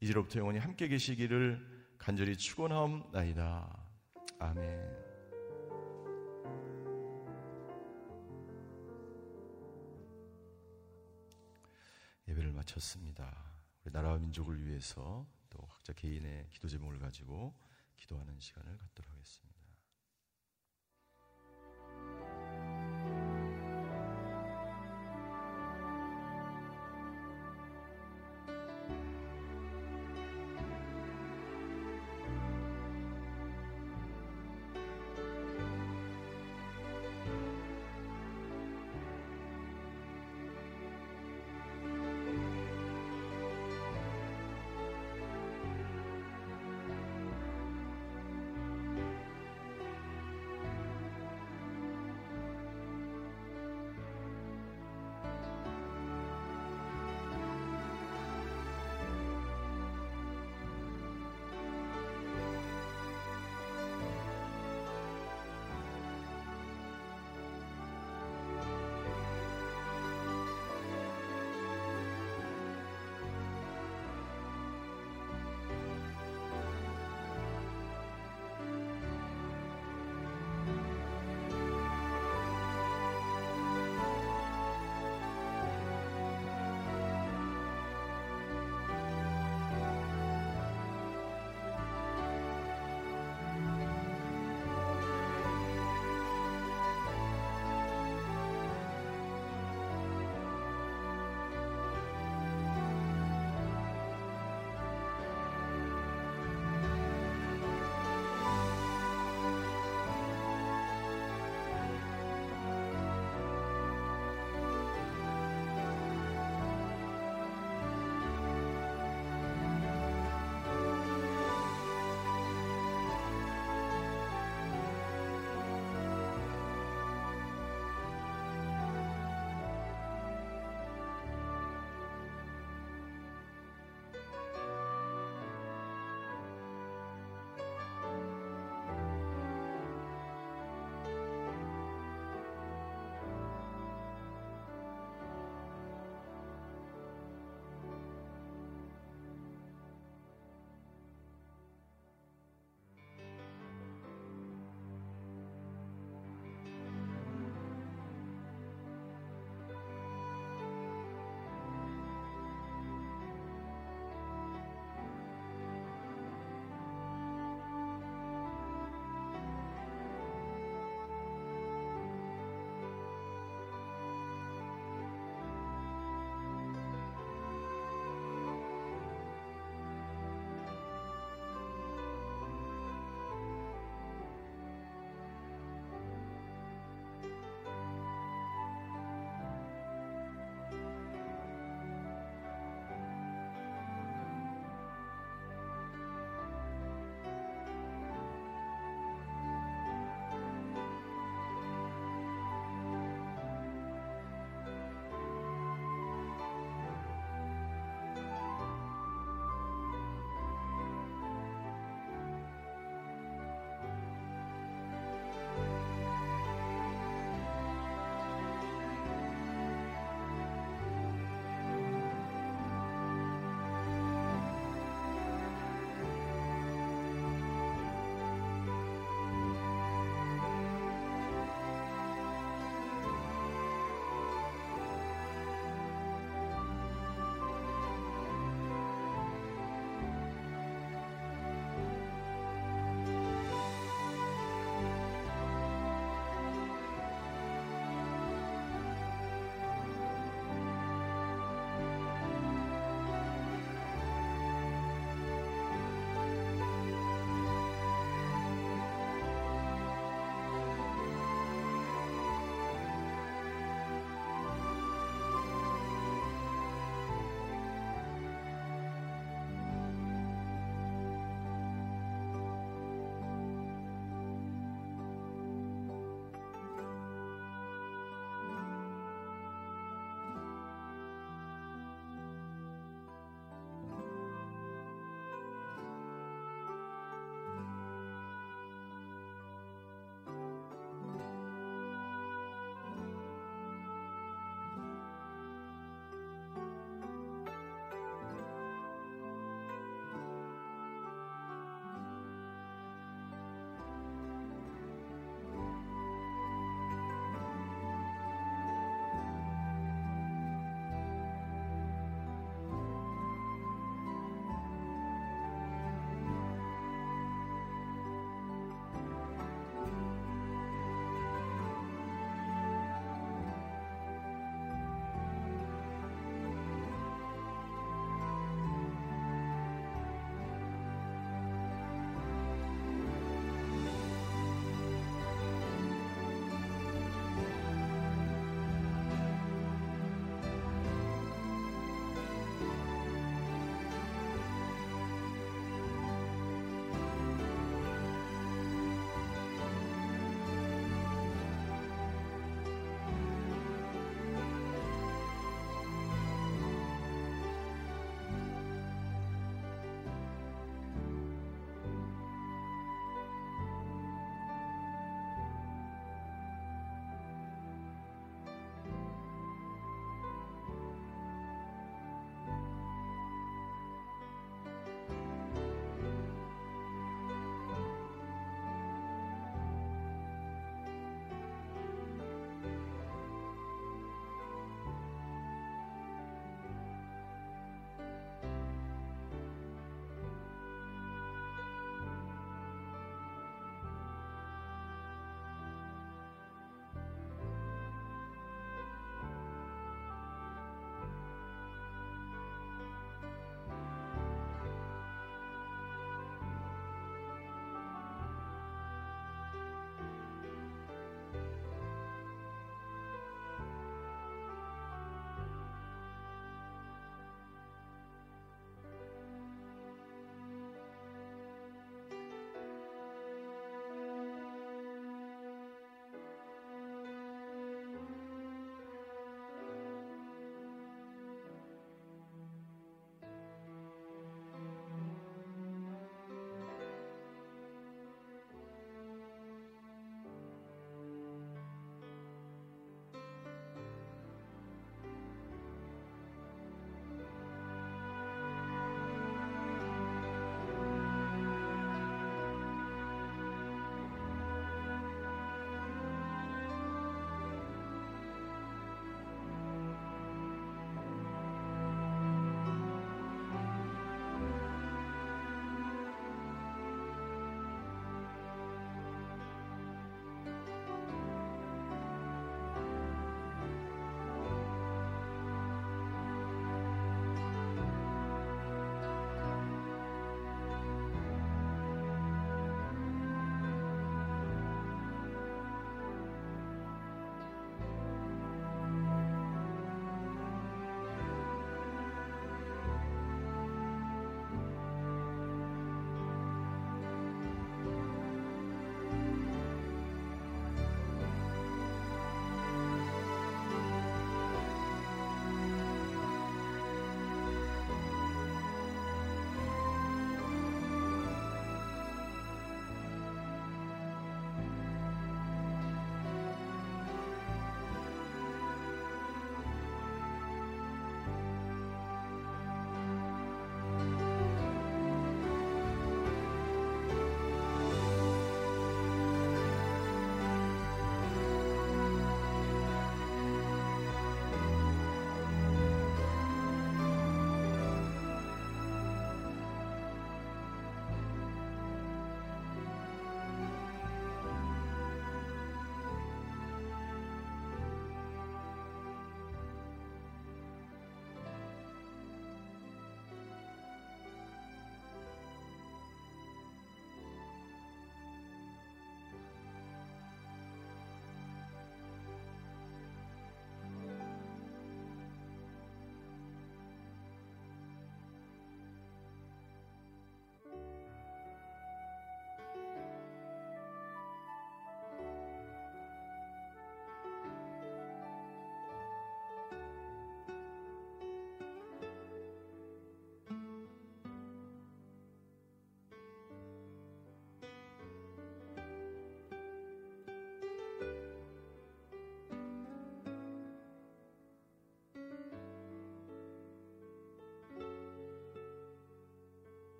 이제로부터 영원히 함께 계시기를 간절히 축원하옵나이다. 아멘. 예배를 마쳤습니다. 우리 나라와 민족을 위해서 또 각자 개인의 기도 제목을 가지고 기도하는 시간을 갖도록 하겠습니다.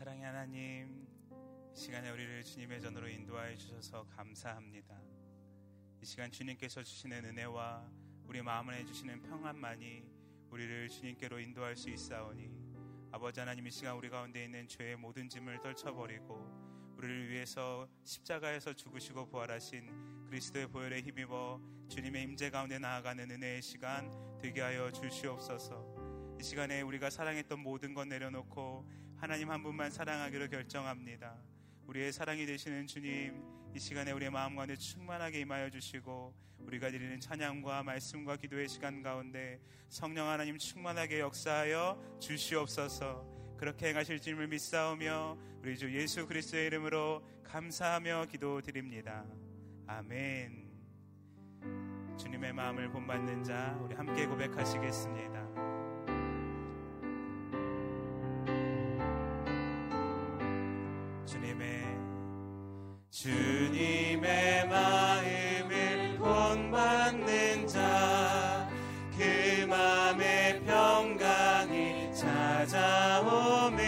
사랑의 하나님, 시간에 우리를 주님의 전으로 인도하여 주셔서 감사합니다. 이 시간 주님께서 주시는 은혜와 우리 마음을 해주시는 평안만이 우리를 주님께로 인도할 수 있사오니 아버지 하나님 이 시간 우리 가운데 있는 죄의 모든 짐을 떨쳐버리고 우리를 위해서 십자가에서 죽으시고 부활하신 그리스도의 보혈에 힘입어 주님의 임재 가운데 나아가는 은혜의 시간 되게 하여 주시옵소서. 이 시간에 우리가 사랑했던 모든 것 내려놓고 하나님 한 분만 사랑하기로 결정합니다. 우리의 사랑이 되시는 주님, 이 시간에 우리의 마음 가운데 충만하게 임하여 주시고 우리가 드리는 찬양과 말씀과 기도의 시간 가운데 성령 하나님 충만하게 역사하여 주시옵소서. 그렇게 행하실 줄을 믿사오며 우리 주 예수 그리스도의 이름으로 감사하며 기도드립니다. 아멘. 주님의 마음을 본받는 자 우리 함께 고백하시겠습니다. 주님의 마음을 본받는 자그 맘에 평강이 찾아오면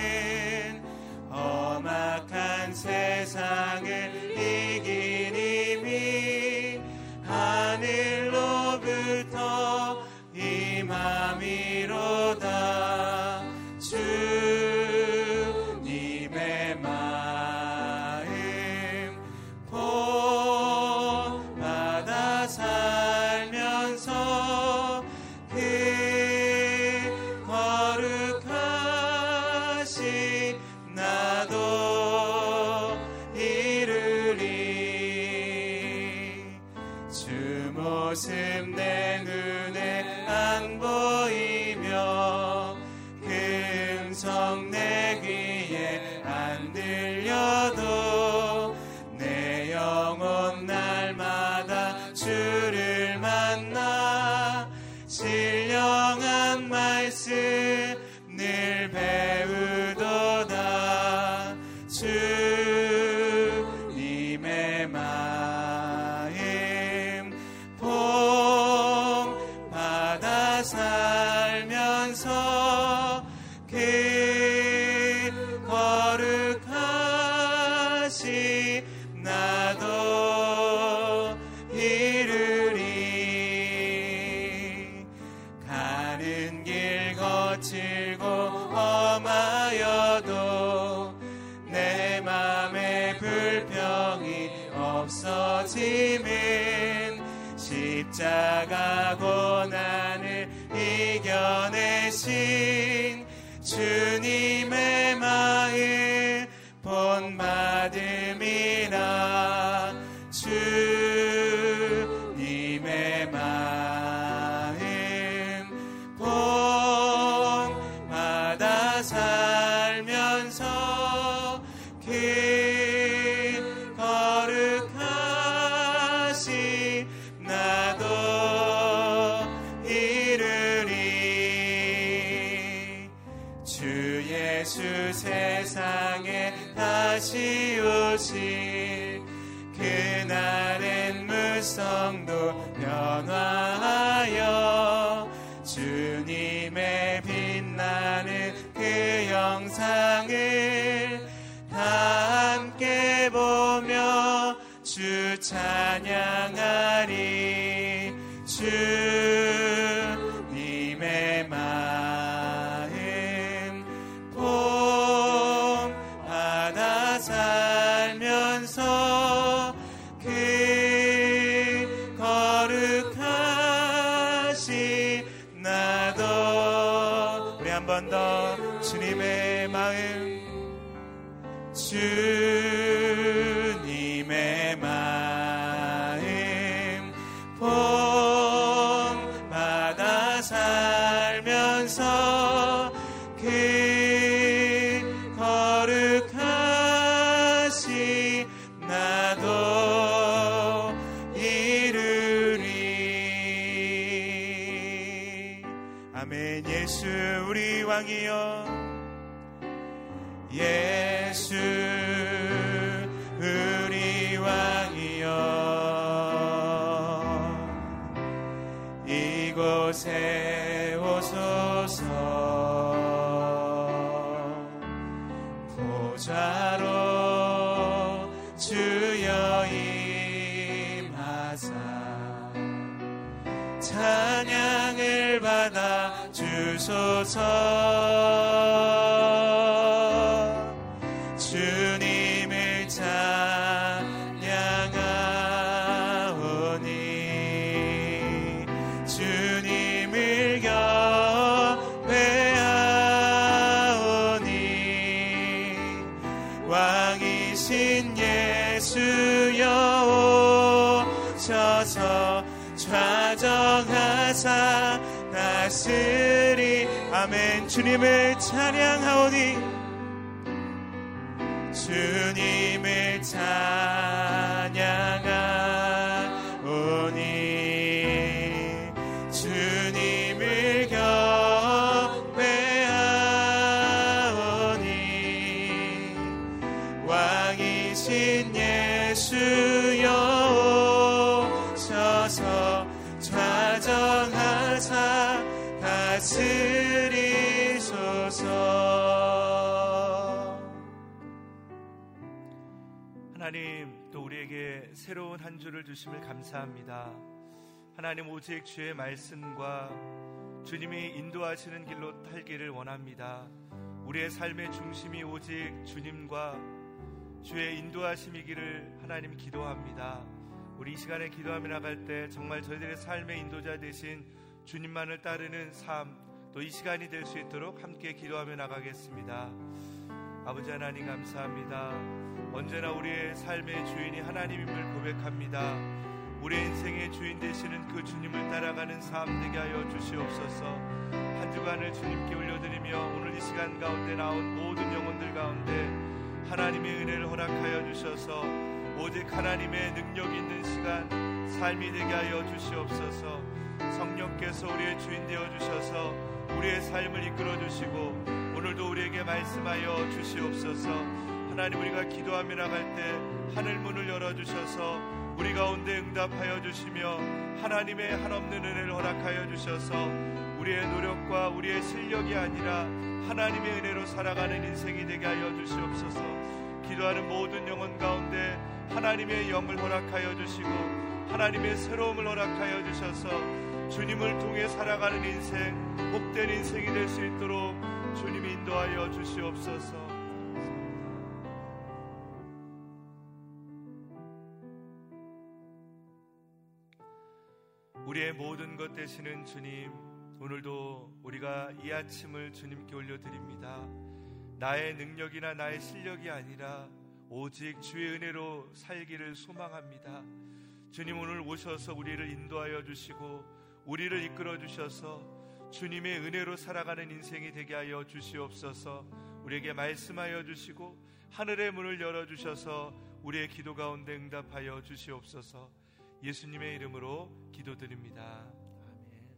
역사로 주여 임하사. 찬양을 받아 주소서. 주님을 찬양하오니 주심을 감사합니다. 하나님 오직 주의 말씀과 주님이 인도하시는 길로 살기를 원합니다. 우리의 삶의 중심이 오직 주님과 주의 인도하심이기를 하나님 기도합니다. 우리 이 시간에 기도하며 나갈 때 정말 저희들의 삶의 인도자 되신 주님만을 따르는 삶, 또 이 시간이 될 수 있도록 함께 기도하며 나가겠습니다. 아버지 하나님 감사합니다. 언제나 우리의 삶의 주인이 하나님임을 고백합니다. 우리의 인생의 주인 되시는 그 주님을 따라가는 삶 되게 하여 주시옵소서. 한 주간을 주님께 올려드리며 오늘 이 시간 가운데 나온 모든 영혼들 가운데 하나님의 은혜를 허락하여 주셔서 오직 하나님의 능력 있는 시간 삶이 되게 하여 주시옵소서. 성령께서 우리의 주인 되어 주셔서 우리의 삶을 이끌어 주시고 오늘도 우리에게 말씀하여 주시옵소서. 하나님 우리가 기도하며 나갈 때 하늘 문을 열어 주셔서 우리 가운데 응답하여 주시며 하나님의 한없는 은혜를 허락하여 주셔서 우리의 노력과 우리의 실력이 아니라 하나님의 은혜로 살아가는 인생이 되게 하여 주시옵소서. 기도하는 모든 영혼 가운데 하나님의 영을 허락하여 주시고 하나님의 새로움을 허락하여 주셔서 주님을 통해 살아가는 인생, 복된 인생이 될 수 있도록 주님이 인도하여 주시옵소서. 우리의 모든 것 되시는 주님, 오늘도 우리가 이 아침을 주님께 올려드립니다. 나의 능력이나 나의 실력이 아니라 오직 주의 은혜로 살기를 소망합니다. 주님 오늘 오셔서 우리를 인도하여 주시고 우리를 이끌어 주셔서 주님의 은혜로 살아가는 인생이 되게 하여 주시옵소서. 우리에게 말씀하여 주시고 하늘의 문을 열어 주셔서 우리의 기도 가운데 응답하여 주시옵소서. 예수님의 이름으로 기도드립니다. 아멘.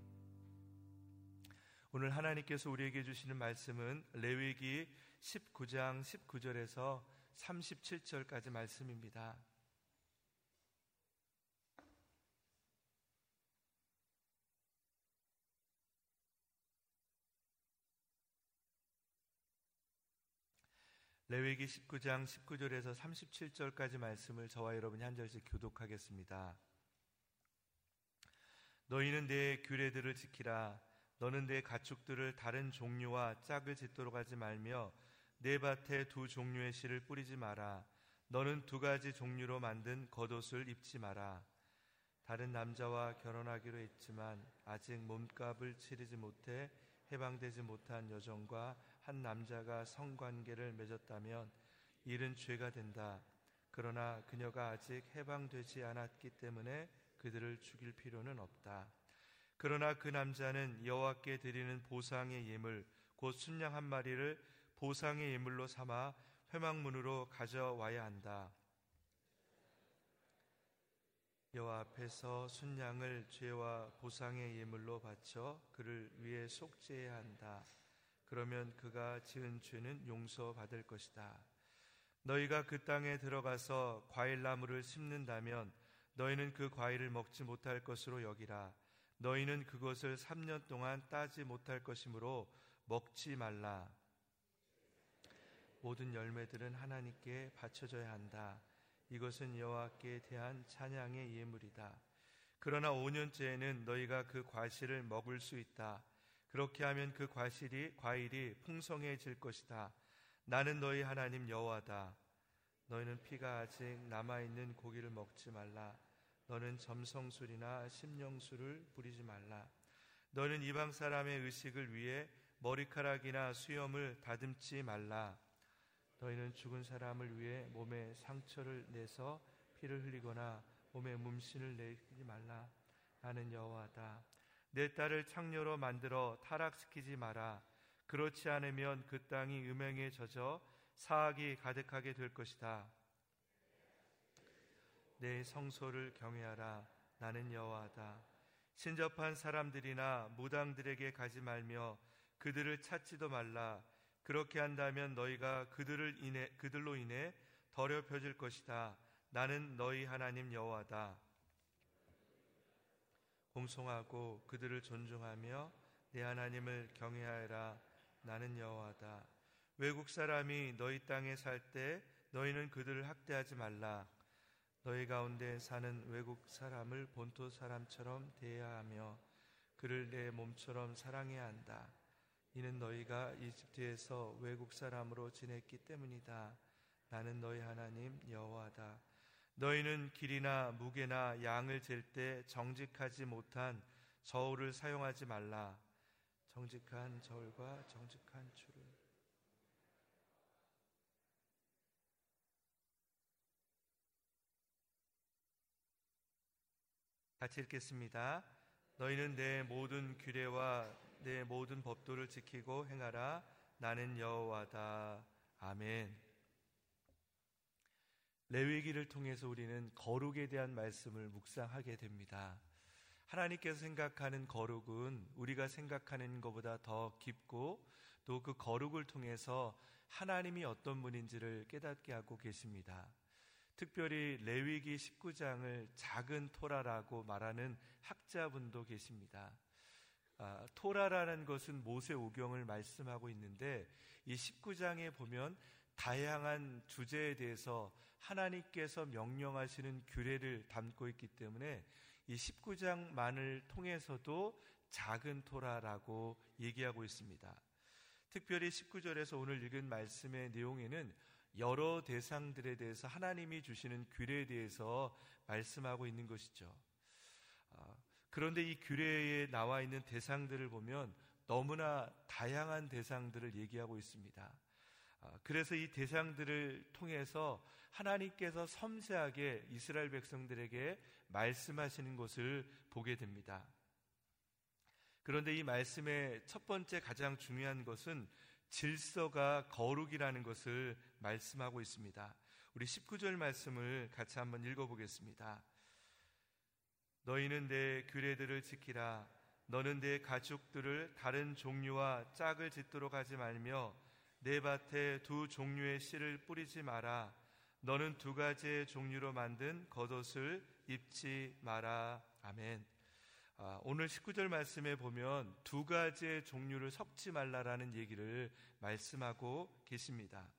오늘 하나님께서 우리에게 주시는 말씀은 레위기 19장 19절에서 37절까지 말씀입니다. 레위기 19장 19절에서 37절까지 말씀을 저와 여러분이 한 절씩 교독하겠습니다. 너희는 내 규례들을 지키라. 너는 내 가축들을 다른 종류와 짝을 짓도록 하지 말며 내 밭에 두 종류의 씨를 뿌리지 마라. 너는 두 가지 종류로 만든 겉옷을 입지 마라. 다른 남자와 결혼하기로 했지만 아직 몸값을 치르지 못해 해방되지 못한 여정과 한 남자가 성관계를 맺었다면 일은 죄가 된다. 그러나 그녀가 아직 해방되지 않았기 때문에 그들을 죽일 필요는 없다. 그러나 그 남자는 여호와께 드리는 보상의 예물 곧 순양 한 마리를 보상의 예물로 삼아 회막문으로 가져와야 한다. 여호와 앞에서 순양을 죄와 보상의 예물로 바쳐 그를 위해 속죄해야 한다. 그러면 그가 지은 죄는 용서받을 것이다. 너희가 그 땅에 들어가서 과일나무를 심는다면 너희는 그 과일을 먹지 못할 것으로 여기라. 너희는 그것을 3년 동안 따지 못할 것이므로 먹지 말라. 모든 열매들은 하나님께 바쳐져야 한다. 이것은 여호와께 대한 찬양의 예물이다. 그러나 5년째에는 너희가 그 과실을 먹을 수 있다. 그렇게 하면 그 과실이 과일이 풍성해질 것이다. 나는 너희 하나님 여호와다. 너희는 피가 아직 남아 있는 고기를 먹지 말라. 너는 점성술이나 심령술을 부리지 말라. 너는 이방 사람의 의식을 위해 머리카락이나 수염을 다듬지 말라. 너희는 죽은 사람을 위해 몸에 상처를 내서 피를 흘리거나 몸에 문신을 내지 말라. 나는 여호와다. 내 딸을 창녀로 만들어 타락시키지 마라. 그렇지 않으면 그 땅이 음행에 젖어 사악이 가득하게 될 것이다. 내 성소를 경외하라. 나는 여호와다. 신접한 사람들이나 무당들에게 가지 말며 그들을 찾지도 말라. 그렇게 한다면 너희가 그들을 인해 그들로 인해 더럽혀질 것이다. 나는 너희 하나님 여호와다. 공송하고 그들을 존중하며 내 하나님을 경외하여라. 나는 여호와다. 외국 사람이 너희 땅에 살 때 너희는 그들을 학대하지 말라. 너희 가운데 사는 외국 사람을 본토 사람처럼 대해야 하며 그를 내 몸처럼 사랑해야 한다. 이는 너희가 이집트에서 외국 사람으로 지냈기 때문이다. 나는 너희 하나님 여호와다. 너희는 길이나 무게나 양을 잴 때 정직하지 못한 저울을 사용하지 말라. 정직한 저울과 정직한 줄을 같이 읽겠습니다. 너희는 내 모든 규례와 내 모든 법도를 지키고 행하라. 나는 여호와다. 아멘. 레위기를 통해서 우리는 거룩에 대한 말씀을 묵상하게 됩니다. 하나님께서 생각하는 거룩은 우리가 생각하는 것보다 더 깊고 또 그 거룩을 통해서 하나님이 어떤 분인지를 깨닫게 하고 계십니다. 특별히 레위기 19장을 작은 토라라고 말하는 학자분도 계십니다. 아, 토라라는 것은 모세 오경을 말씀하고 있는데 이 19장에 보면 다양한 주제에 대해서 하나님께서 명령하시는 규례를 담고 있기 때문에 이 19장만을 통해서도 작은 토라라고 얘기하고 있습니다. 특별히 19절에서 오늘 읽은 말씀의 내용에는 여러 대상들에 대해서 하나님이 주시는 규례에 대해서 말씀하고 있는 것이죠. 아, 그런데 이 규례에 나와 있는 대상들을 보면 너무나 다양한 대상들을 얘기하고 있습니다. 아, 그래서 이 대상들을 통해서 하나님께서 섬세하게 이스라엘 백성들에게 말씀하시는 것을 보게 됩니다. 그런데 이 말씀의 첫 번째 가장 중요한 것은 질서가 거룩이라는 것을 말씀하고 있습니다. 우리 19절 말씀을 같이 한번 읽어보겠습니다. 너희는 내 규례들을 지키라. 너는 내 가축들을 다른 종류와 짝을 짓도록 하지 말며 내 밭에 두 종류의 씨를 뿌리지 마라. 너는 두 가지의 종류로 만든 겉옷을 입지 마라. 아멘. 아, 오늘 19절 말씀에 보면 두 가지의 종류를 섞지 말라라는 얘기를 말씀하고 계십니다.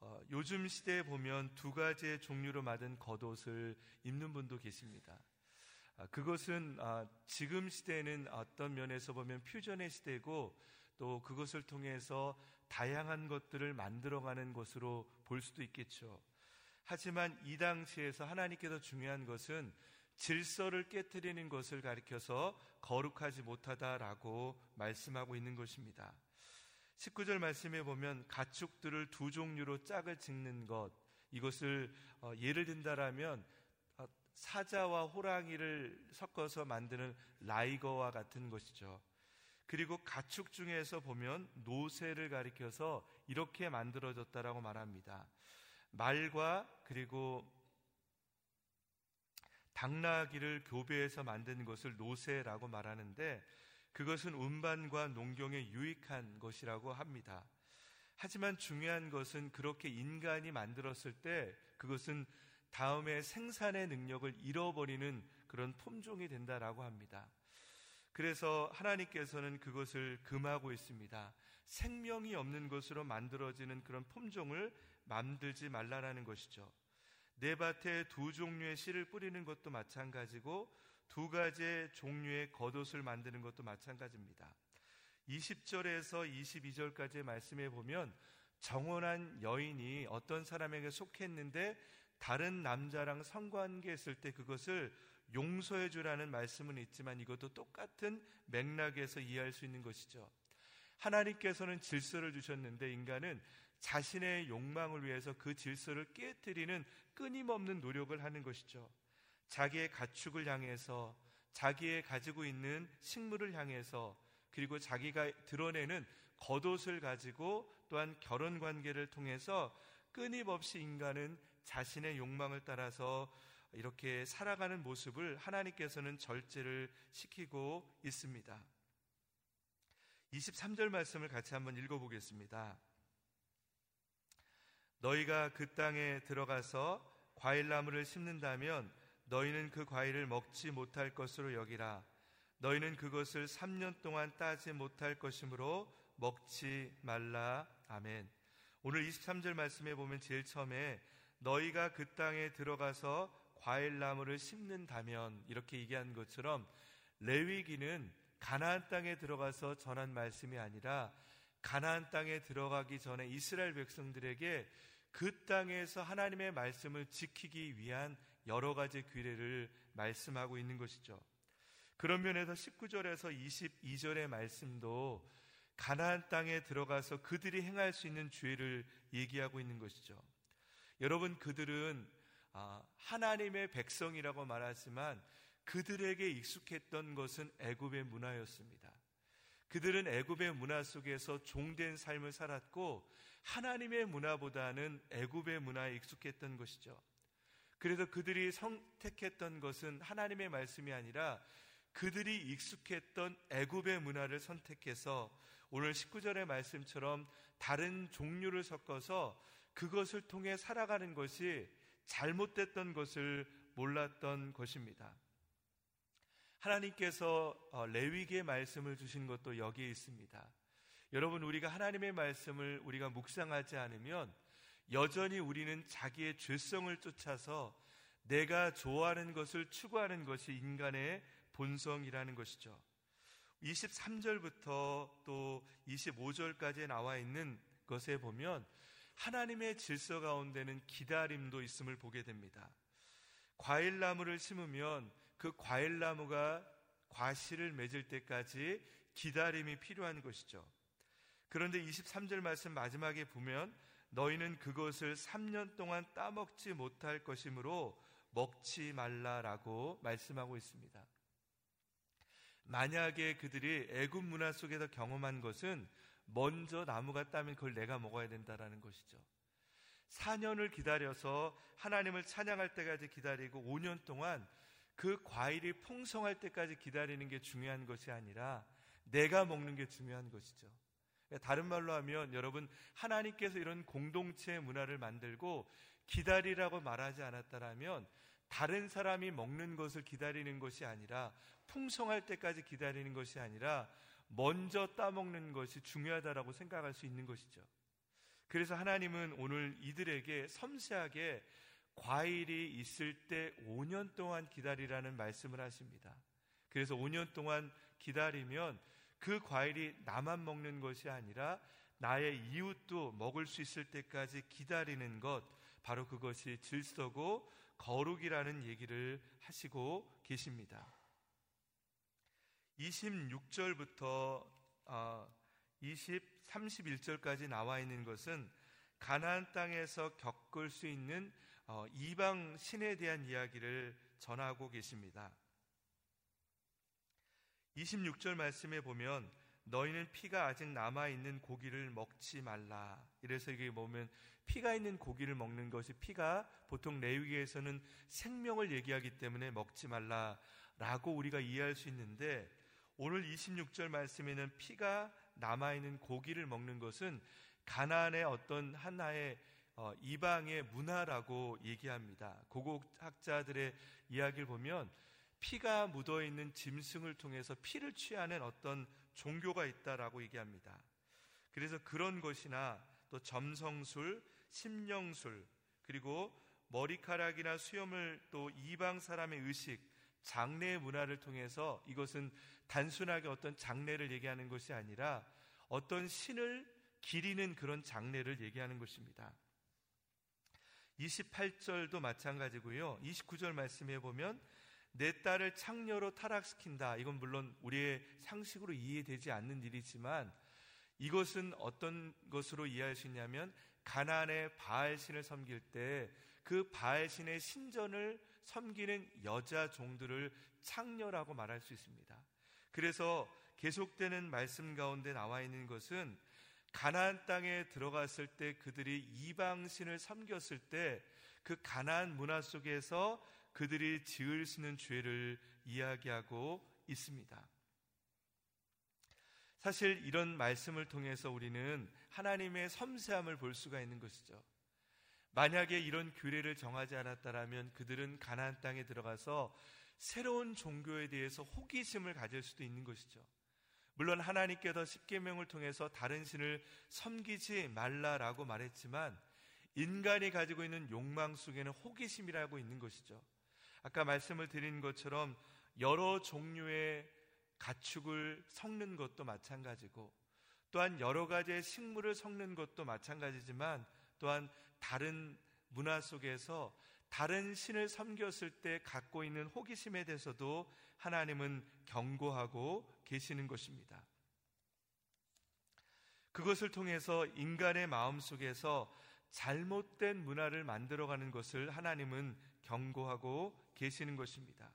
어, 요즘 시대에 보면 두 가지의 종류로 만든 겉옷을 입는 분도 계십니다. 아, 그것은 아, 지금 시대는 어떤 면에서 보면 퓨전의 시대고 또 그것을 통해서 다양한 것들을 만들어가는 것으로 볼 수도 있겠죠. 하지만 이 당시에서 하나님께서 중요한 것은 질서를 깨뜨리는 것을 가리켜서 거룩하지 못하다라고 말씀하고 있는 것입니다. 19절 말씀에 보면 가축들을 두 종류로 짝을 짓는 것 이것을 어, 예를 든다라면 어, 사자와 호랑이를 섞어서 만드는 라이거와 같은 것이죠. 그리고 가축 중에서 보면 노새를 가리켜서 이렇게 만들어졌다라고 말합니다. 말과 그리고 당나귀를 교배해서 만든 것을 노새라고 말하는데 그것은 운반과 농경에 유익한 것이라고 합니다. 하지만 중요한 것은 그렇게 인간이 만들었을 때 그것은 다음에 생산의 능력을 잃어버리는 그런 품종이 된다라고 합니다. 그래서 하나님께서는 그것을 금하고 있습니다. 생명이 없는 것으로 만들어지는 그런 품종을 맘들지 말라라는 것이죠. 내 밭에 두 종류의 씨를 뿌리는 것도 마찬가지고 두 가지의 종류의 겉옷을 만드는 것도 마찬가지입니다. 20절에서 22절까지의 말씀에 보면 정원한 여인이 어떤 사람에게 속했는데 다른 남자랑 성관계했을 때 그것을 용서해 주라는 말씀은 있지만 이것도 똑같은 맥락에서 이해할 수 있는 것이죠. 하나님께서는 질서를 주셨는데 인간은 자신의 욕망을 위해서 그 질서를 깨뜨리는 끊임없는 노력을 하는 것이죠. 자기의 가축을 향해서 자기의 가지고 있는 식물을 향해서 그리고 자기가 드러내는 겉옷을 가지고 또한 결혼 관계를 통해서 끊임없이 인간은 자신의 욕망을 따라서 이렇게 살아가는 모습을 하나님께서는 절제를 시키고 있습니다. 23절 말씀을 같이 한번 읽어보겠습니다. 너희가 그 땅에 들어가서 과일나무를 심는다면 너희는 그 과일을 먹지 못할 것으로 여기라. 너희는 그것을 3년 동안 따지 못할 것이므로 먹지 말라. 아멘. 오늘 23절 말씀에 보면 제일 처음에 너희가 그 땅에 들어가서 과일나무를 심는다면 이렇게 얘기한 것처럼 레위기는 가나안 땅에 들어가서 전한 말씀이 아니라 가나안 땅에 들어가기 전에 이스라엘 백성들에게 그 땅에서 하나님의 말씀을 지키기 위한 여러 가지 규례를 말씀하고 있는 것이죠. 그런 면에서 19절에서 22절의 말씀도 가나안 땅에 들어가서 그들이 행할 수 있는 죄를 얘기하고 있는 것이죠. 여러분 그들은 아, 하나님의 백성이라고 말하지만 그들에게 익숙했던 것은 애굽의 문화였습니다. 그들은 애굽의 문화 속에서 종된 삶을 살았고 하나님의 문화보다는 애굽의 문화에 익숙했던 것이죠. 그래서 그들이 선택했던 것은 하나님의 말씀이 아니라 그들이 익숙했던 애굽의 문화를 선택해서 오늘 19절의 말씀처럼 다른 종류를 섞어서 그것을 통해 살아가는 것이 잘못됐던 것을 몰랐던 것입니다. 하나님께서 어, 레위기의 말씀을 주신 것도 여기에 있습니다. 여러분 우리가 하나님의 말씀을 우리가 묵상하지 않으면 여전히 우리는 자기의 죄성을 쫓아서 내가 좋아하는 것을 추구하는 것이 인간의 본성이라는 것이죠. 23절부터 또 25절까지 나와 있는 것에 보면 하나님의 질서 가운데는 기다림도 있음을 보게 됩니다. 과일나무를 심으면 그 과일나무가 과실을 맺을 때까지 기다림이 필요한 것이죠. 그런데 23절 말씀 마지막에 보면 너희는 그것을 3년 동안 따먹지 못할 것이므로 먹지 말라라고 말씀하고 있습니다. 만약에 그들이 애굽 문화 속에서 경험한 것은 먼저 나무가 따면 그걸 내가 먹어야 된다라는 것이죠. 4년을 기다려서 하나님을 찬양할 때까지 기다리고 5년 동안 그 과일이 풍성할 때까지 기다리는 게 중요한 것이 아니라 내가 먹는 게 중요한 것이죠. 다른 말로 하면 여러분 하나님께서 이런 공동체 문화를 만들고 기다리라고 말하지 않았다라면 다른 사람이 먹는 것을 기다리는 것이 아니라 풍성할 때까지 기다리는 것이 아니라 먼저 따먹는 것이 중요하다라고 생각할 수 있는 것이죠. 그래서 하나님은 오늘 이들에게 섬세하게 과일이 있을 때 5년 동안 기다리라는 말씀을 하십니다. 그래서 5년 동안 기다리면 그 과일이 나만 먹는 것이 아니라 나의 이웃도 먹을 수 있을 때까지 기다리는 것, 바로 그것이 질서고 거룩이라는 얘기를 하시고 계십니다. 26절부터 20, 31절까지 나와 있는 것은 가나안 땅에서 겪을 수 있는 어, 이방 신에 대한 이야기를 전하고 계십니다. 26절 말씀에 보면 너희는 피가 아직 남아 있는 고기를 먹지 말라. 이래서 이게 보면 피가 있는 고기를 먹는 것이 피가 보통 레위기에서는 생명을 얘기하기 때문에 먹지 말라라고 우리가 이해할 수 있는데 오늘 26절 말씀에는 피가 남아 있는 고기를 먹는 것은 가나안의 어떤 하나의 어, 이방의 문화라고 얘기합니다. 고고학자들의 이야기를 보면 피가 묻어 있는 짐승을 통해서 피를 취하는 어떤 종교가 있다라고 얘기합니다. 그래서 그런 것이나 또 점성술, 심령술, 그리고 머리카락이나 수염을 또 이방 사람의 의식, 장례 문화를 통해서 이것은 단순하게 어떤 장례를 얘기하는 것이 아니라 어떤 신을 기리는 그런 장례를 얘기하는 것입니다. 28절도 마찬가지고요. 29절 말씀해 보면 내 딸을 창녀로 타락시킨다. 이건 물론 우리의 상식으로 이해되지 않는 일이지만 이것은 어떤 것으로 이해할 수 있냐면 가나안의 바알신을 섬길 때 그 바알신의 신전을 섬기는 여자 종들을 창녀라고 말할 수 있습니다. 그래서 계속되는 말씀 가운데 나와 있는 것은 가나안 땅에 들어갔을 때 그들이 이방신을 섬겼을 때 그 가나안 문화 속에서 그들이 지을 수 있는 죄를 이야기하고 있습니다. 사실 이런 말씀을 통해서 우리는 하나님의 섬세함을 볼 수가 있는 것이죠. 만약에 이런 규례를 정하지 않았다라면 그들은 가나안 땅에 들어가서 새로운 종교에 대해서 호기심을 가질 수도 있는 것이죠. 물론 하나님께서 십계명을 통해서 다른 신을 섬기지 말라라고 말했지만 인간이 가지고 있는 욕망 속에는 호기심이라고 있는 것이죠. 아까 말씀을 드린 것처럼 여러 종류의 가축을 섞는 것도 마찬가지고 또한 여러 가지의 식물을 섞는 것도 마찬가지지만 또한 다른 문화 속에서 다른 신을 섬겼을 때 갖고 있는 호기심에 대해서도 하나님은 경고하고 계시는 것입니다. 그것을 통해서 인간의 마음 속에서 잘못된 문화를 만들어가는 것을 하나님은 경고하고 계시는 것입니다.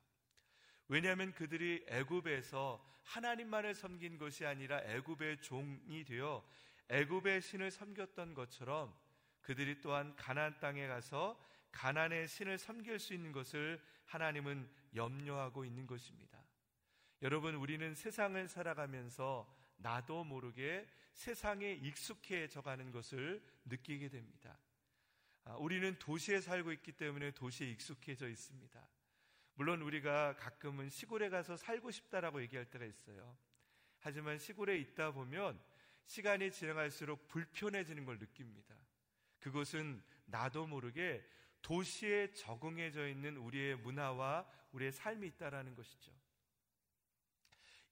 왜냐하면 그들이 애굽에서 하나님만을 섬긴 것이 아니라 애굽의 종이 되어 애굽의 신을 섬겼던 것처럼 그들이 또한 가나안 땅에 가서 가나안의 신을 섬길 수 있는 것을 하나님은 염려하고 있는 것입니다. 여러분 우리는 세상을 살아가면서 나도 모르게 세상에 익숙해져 가는 것을 느끼게 됩니다. 아, 우리는 도시에 살고 있기 때문에 도시에 익숙해져 있습니다. 물론 우리가 가끔은 시골에 가서 살고 싶다라고 얘기할 때가 있어요. 하지만 시골에 있다 보면 시간이 지나갈수록 불편해지는 걸 느낍니다. 그것은 나도 모르게 도시에 적응해져 있는 우리의 문화와 우리의 삶이 있다라는 것이죠.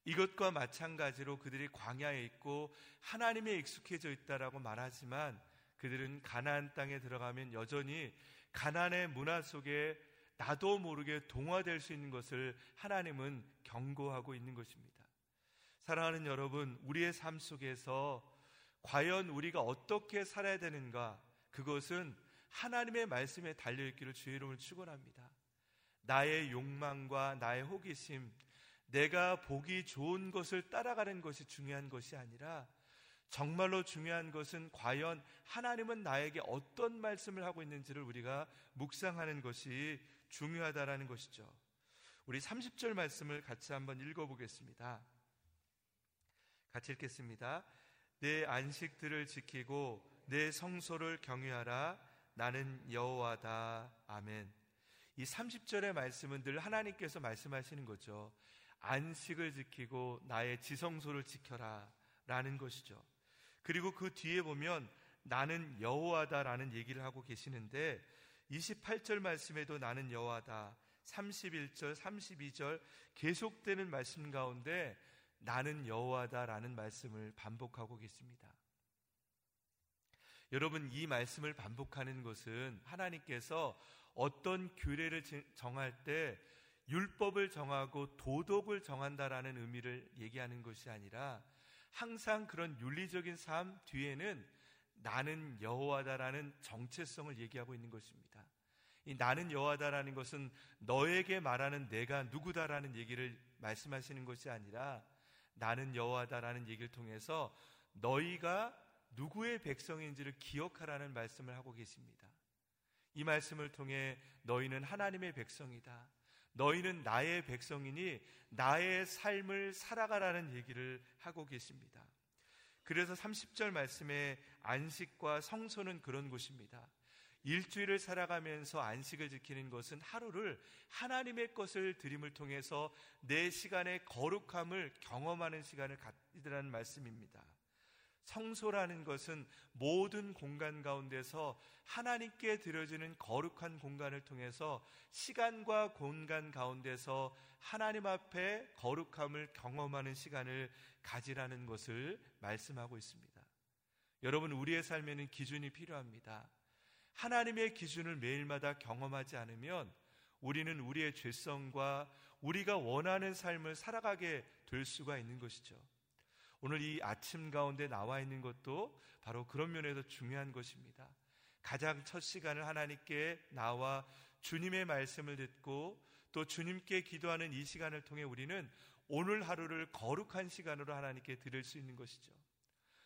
이것과 마찬가지로 그들이 광야에 있고 하나님에 익숙해져 있다라고 말하지만 그들은 가나안 땅에 들어가면 여전히 가나안의 문화 속에 나도 모르게 동화될 수 있는 것을 하나님은 경고하고 있는 것입니다. 사랑하는 여러분, 우리의 삶 속에서 과연 우리가 어떻게 살아야 되는가? 그것은 하나님의 말씀에 달려있기를 주의 이름을 축원합니다. 나의 욕망과 나의 호기심, 내가 보기 좋은 것을 따라가는 것이 중요한 것이 아니라 정말로 중요한 것은 과연 하나님은 나에게 어떤 말씀을 하고 있는지를 우리가 묵상하는 것이 중요하다라는 것이죠. 우리 30절 말씀을 같이 한번 읽어보겠습니다. 같이 읽겠습니다. 내 안식들을 지키고 내 성소를 경유하라. 나는 여호와다. 아멘. 이 30절의 말씀은 늘 하나님께서 말씀하시는 거죠. 안식을 지키고 나의 지성소를 지켜라. 라는 것이죠. 그리고 그 뒤에 보면 나는 여호와다라는 얘기를 하고 계시는데 28절 말씀에도 나는 여호와다. 31절, 32절 계속되는 말씀 가운데 나는 여호와다라는 말씀을 반복하고 계십니다. 여러분 이 말씀을 반복하는 것은 하나님께서 어떤 규례를 정할 때 율법을 정하고 도덕을 정한다라는 의미를 얘기하는 것이 아니라 항상 그런 윤리적인 삶 뒤에는 나는 여호와다라는 정체성을 얘기하고 있는 것입니다. 이 나는 여호와다라는 것은 너에게 말하는 내가 누구다라는 얘기를 말씀하시는 것이 아니라 나는 여호와다라는 얘기를 통해서 너희가 누구의 백성인지를 기억하라는 말씀을 하고 계십니다. 이 말씀을 통해 너희는 하나님의 백성이다. 너희는 나의 백성이니 나의 삶을 살아가라는 얘기를 하고 계십니다. 그래서 30절 말씀에 안식과 성소는 그런 곳입니다. 일주일을 살아가면서 안식을 지키는 것은 하루를 하나님의 것을 드림을 통해서 내 시간의 거룩함을 경험하는 시간을 갖이라는 말씀입니다. 성소라는 것은 모든 공간 가운데서 하나님께 드려지는 거룩한 공간을 통해서 시간과 공간 가운데서 하나님 앞에 거룩함을 경험하는 시간을 가지라는 것을 말씀하고 있습니다. 여러분, 우리의 삶에는 기준이 필요합니다. 하나님의 기준을 매일마다 경험하지 않으면 우리는 우리의 죄성과 우리가 원하는 삶을 살아가게 될 수가 있는 것이죠. 오늘 이 아침 가운데 나와 있는 것도 바로 그런 면에서 중요한 것입니다. 가장 첫 시간을 하나님께 나와 주님의 말씀을 듣고 또 주님께 기도하는 이 시간을 통해 우리는 오늘 하루를 거룩한 시간으로 하나님께 드릴 수 있는 것이죠.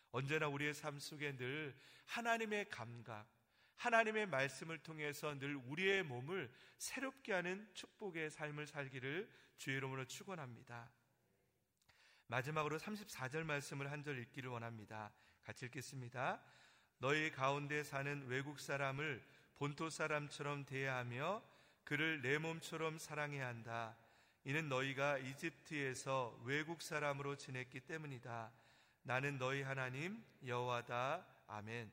언제나 우리의 삶 속에 늘 하나님의 감각, 하나님의 말씀을 통해서 늘 우리의 몸을 새롭게 하는 축복의 삶을 살기를 주의 이름으로 축원합니다. 마지막으로 34절 말씀을 한 절 읽기를 원합니다. 같이 읽겠습니다. 너희 가운데 사는 외국 사람을 본토 사람처럼 대하며 그를 내 몸처럼 사랑해야 한다. 이는 너희가 이집트에서 외국 사람으로 지냈기 때문이다. 나는 너희 하나님 여호와다. 아멘.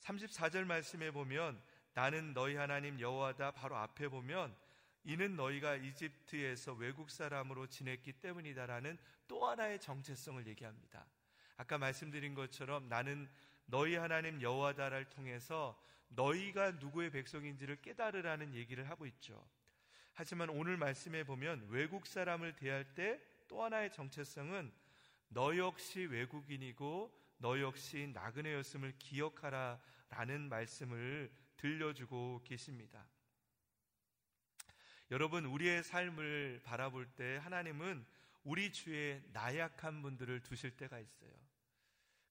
34절 말씀에 보면 나는 너희 하나님 여호와다 바로 앞에 보면 이는 너희가 이집트에서 외국 사람으로 지냈기 때문이다라는 또 하나의 정체성을 얘기합니다. 아까 말씀드린 것처럼 나는 너희 하나님 여호와다를 통해서 너희가 누구의 백성인지를 깨달으라는 얘기를 하고 있죠. 하지만 오늘 말씀에 보면 외국 사람을 대할 때 또 하나의 정체성은 너 역시 외국인이고 너 역시 나그네였음을 기억하라 라는 말씀을 들려주고 계십니다. 여러분, 우리의 삶을 바라볼 때 하나님은 우리 주에 나약한 분들을 두실 때가 있어요.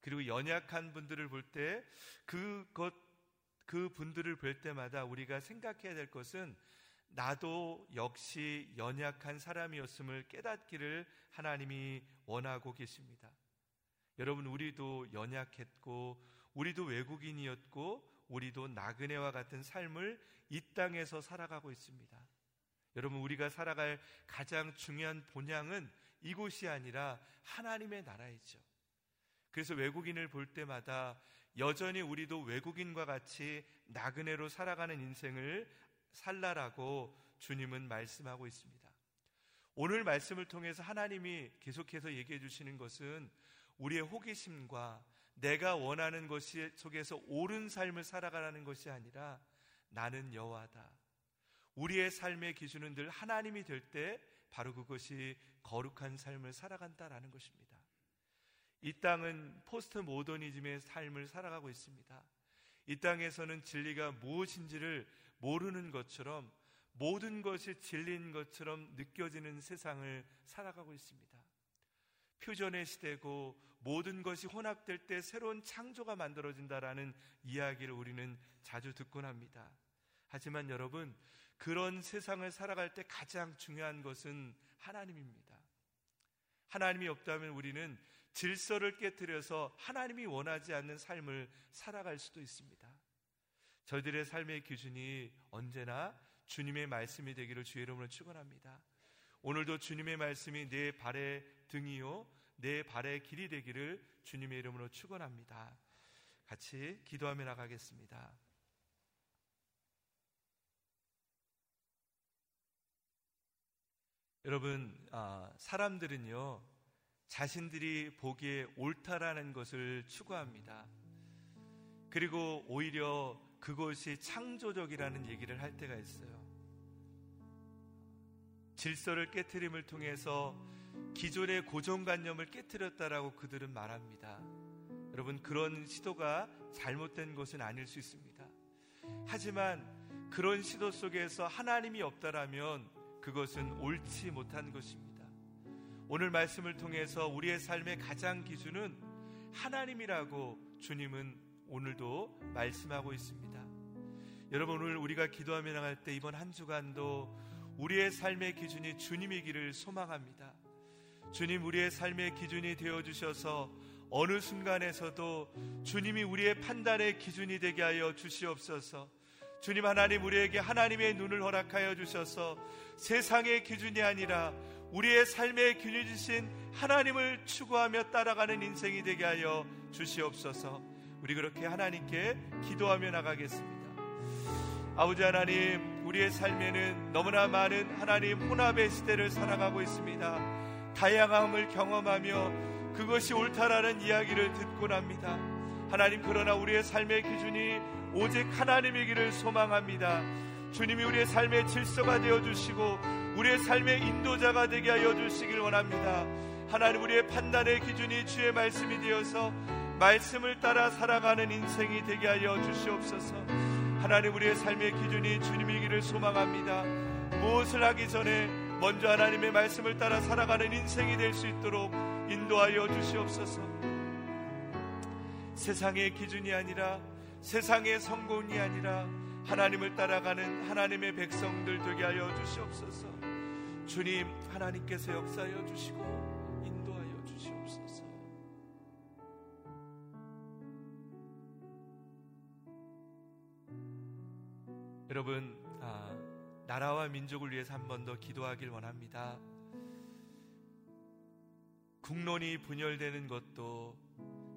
그리고 연약한 분들을 볼 때 그것, 그 분들을 볼 때마다 우리가 생각해야 될 것은 나도 역시 연약한 사람이었음을 깨닫기를 하나님이 원하고 계십니다. 여러분, 우리도 연약했고, 우리도 외국인이었고, 우리도 나그네와 같은 삶을 이 땅에서 살아가고 있습니다. 여러분, 우리가 살아갈 가장 중요한 본향은 이곳이 아니라 하나님의 나라이죠. 그래서 외국인을 볼 때마다 여전히 우리도 외국인과 같이 나그네로 살아가는 인생을 살라라고 주님은 말씀하고 있습니다. 오늘 말씀을 통해서 하나님이 계속해서 얘기해 주시는 것은 우리의 호기심과 내가 원하는 것이 속에서 옳은 삶을 살아가라는 것이 아니라 나는 여호와다. 우리의 삶의 기준은 늘 하나님이 될 때 바로 그것이 거룩한 삶을 살아간다라는 것입니다. 이 땅은 포스트 모더니즘의 삶을 살아가고 있습니다. 이 땅에서는 진리가 무엇인지를 모르는 것처럼 모든 것이 진리인 것처럼 느껴지는 세상을 살아가고 있습니다. 퓨전의 시대고 모든 것이 혼합될 때 새로운 창조가 만들어진다라는 이야기를 우리는 자주 듣곤 합니다. 하지만 여러분, 그런 세상을 살아갈 때 가장 중요한 것은 하나님입니다. 하나님이 없다면 우리는 질서를 깨뜨려서 하나님이 원하지 않는 삶을 살아갈 수도 있습니다. 저희들의 삶의 기준이 언제나 주님의 말씀이 되기를 주의 이름으로 축원합니다. 오늘도 주님의 말씀이 내 발의 등이요 내 발의 길이 되기를 주님의 이름으로 축원합니다. 같이 기도하며 나가겠습니다. 여러분, 아, 사람들은요, 자신들이 보기에 옳다라는 것을 추구합니다. 그리고 오히려 그것이 창조적이라는 얘기를 할 때가 있어요. 질서를 깨뜨림을 통해서 기존의 고정관념을 깨뜨렸다라고 그들은 말합니다. 여러분, 그런 시도가 잘못된 것은 아닐 수 있습니다. 하지만 그런 시도 속에서 하나님이 없다라면 그것은 옳지 못한 것입니다. 오늘 말씀을 통해서 우리의 삶의 가장 기준은 하나님이라고 주님은 오늘도 말씀하고 있습니다. 여러분 오늘 우리가 기도하며 나갈 때 이번 한 주간도 우리의 삶의 기준이 주님이기를 소망합니다. 주님 우리의 삶의 기준이 되어 주셔서 어느 순간에서도 주님이 우리의 판단의 기준이 되게 하여 주시옵소서. 주님 하나님 우리에게 하나님의 눈을 허락하여 주셔서 세상의 기준이 아니라 우리의 균일 주신 하나님을 추구하며 따라가는 인생이 되게 하여 주시옵소서. 우리 그렇게 하나님께 기도하며 나가겠습니다. 아버지 하나님, 우리의 삶에는 너무나 많은 하나님 혼합의 시대를 살아가고 있습니다. 다양함을 경험하며 그것이 옳다라는 이야기를 듣고 납니다. 하나님, 그러나 우리의 삶의 기준이 오직 하나님이기를 소망합니다. 주님이 우리의 삶의 질서가 되어 주시고 우리의 삶의 인도자가 되게 하여 주시길 원합니다. 하나님 우리의 판단의 기준이 주의 말씀이 되어서 말씀을 따라 살아가는 인생이 되게 하여 주시옵소서. 하나님 우리의 삶의 기준이 주님이기를 소망합니다. 무엇을 하기 전에 먼저 하나님의 말씀을 따라 살아가는 인생이 될 수 있도록 인도하여 주시옵소서. 세상의 기준이 아니라 세상의 성공이 아니라 하나님을 따라가는 하나님의 백성들 되게 하여 주시옵소서. 주님, 하나님께서 역사하여 주시고 인도하여 주시옵소서. 여러분, 아, 나라와 민족을 위해서 한 번 더 기도하길 원합니다. 국론이 분열되는 것도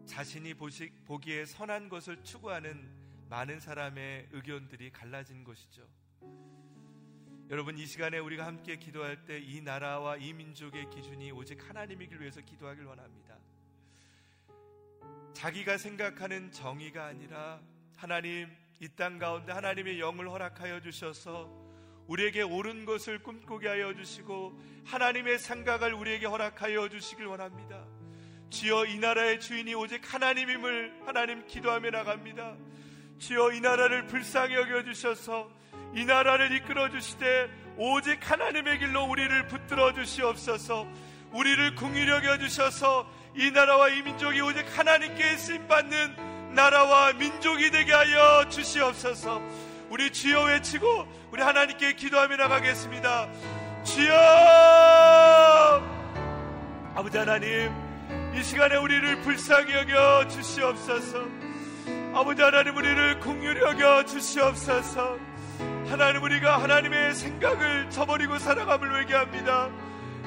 자신이 보기에 선한 것을 추구하는 많은 사람의 의견들이 갈라진 것이죠. 여러분 이 시간에 우리가 함께 기도할 때 이 나라와 이 민족의 기준이 오직 하나님이길 위해서 기도하길 원합니다. 자기가 생각하는 정의가 아니라 하나님 이 땅 가운데 하나님의 영을 허락하여 주셔서 우리에게 옳은 것을 꿈꾸게 하여 주시고 하나님의 생각을 우리에게 허락하여 주시길 원합니다. 주여 이 나라의 주인이 오직 하나님임을 하나님 기도하며 나갑니다. 주여 이 나라를 불쌍히 여겨 주셔서 이 나라를 이끌어 주시되 오직 하나님의 길로 우리를 붙들어 주시옵소서. 우리를 궁휼히 여겨 주셔서 이 나라와 이 민족이 오직 하나님께 쓰임 받는 나라와 민족이 되게 하여 주시옵소서. 우리 주여 외치고 우리 하나님께 기도하며 나가겠습니다. 주여 아버지 하나님 이 시간에 우리를 불쌍히 여겨 주시옵소서. 아버지 하나님 우리를 궁휼히 여겨 주시옵소서. 하나님 우리가 하나님의 생각을 저버리고 살아감을 외게합니다.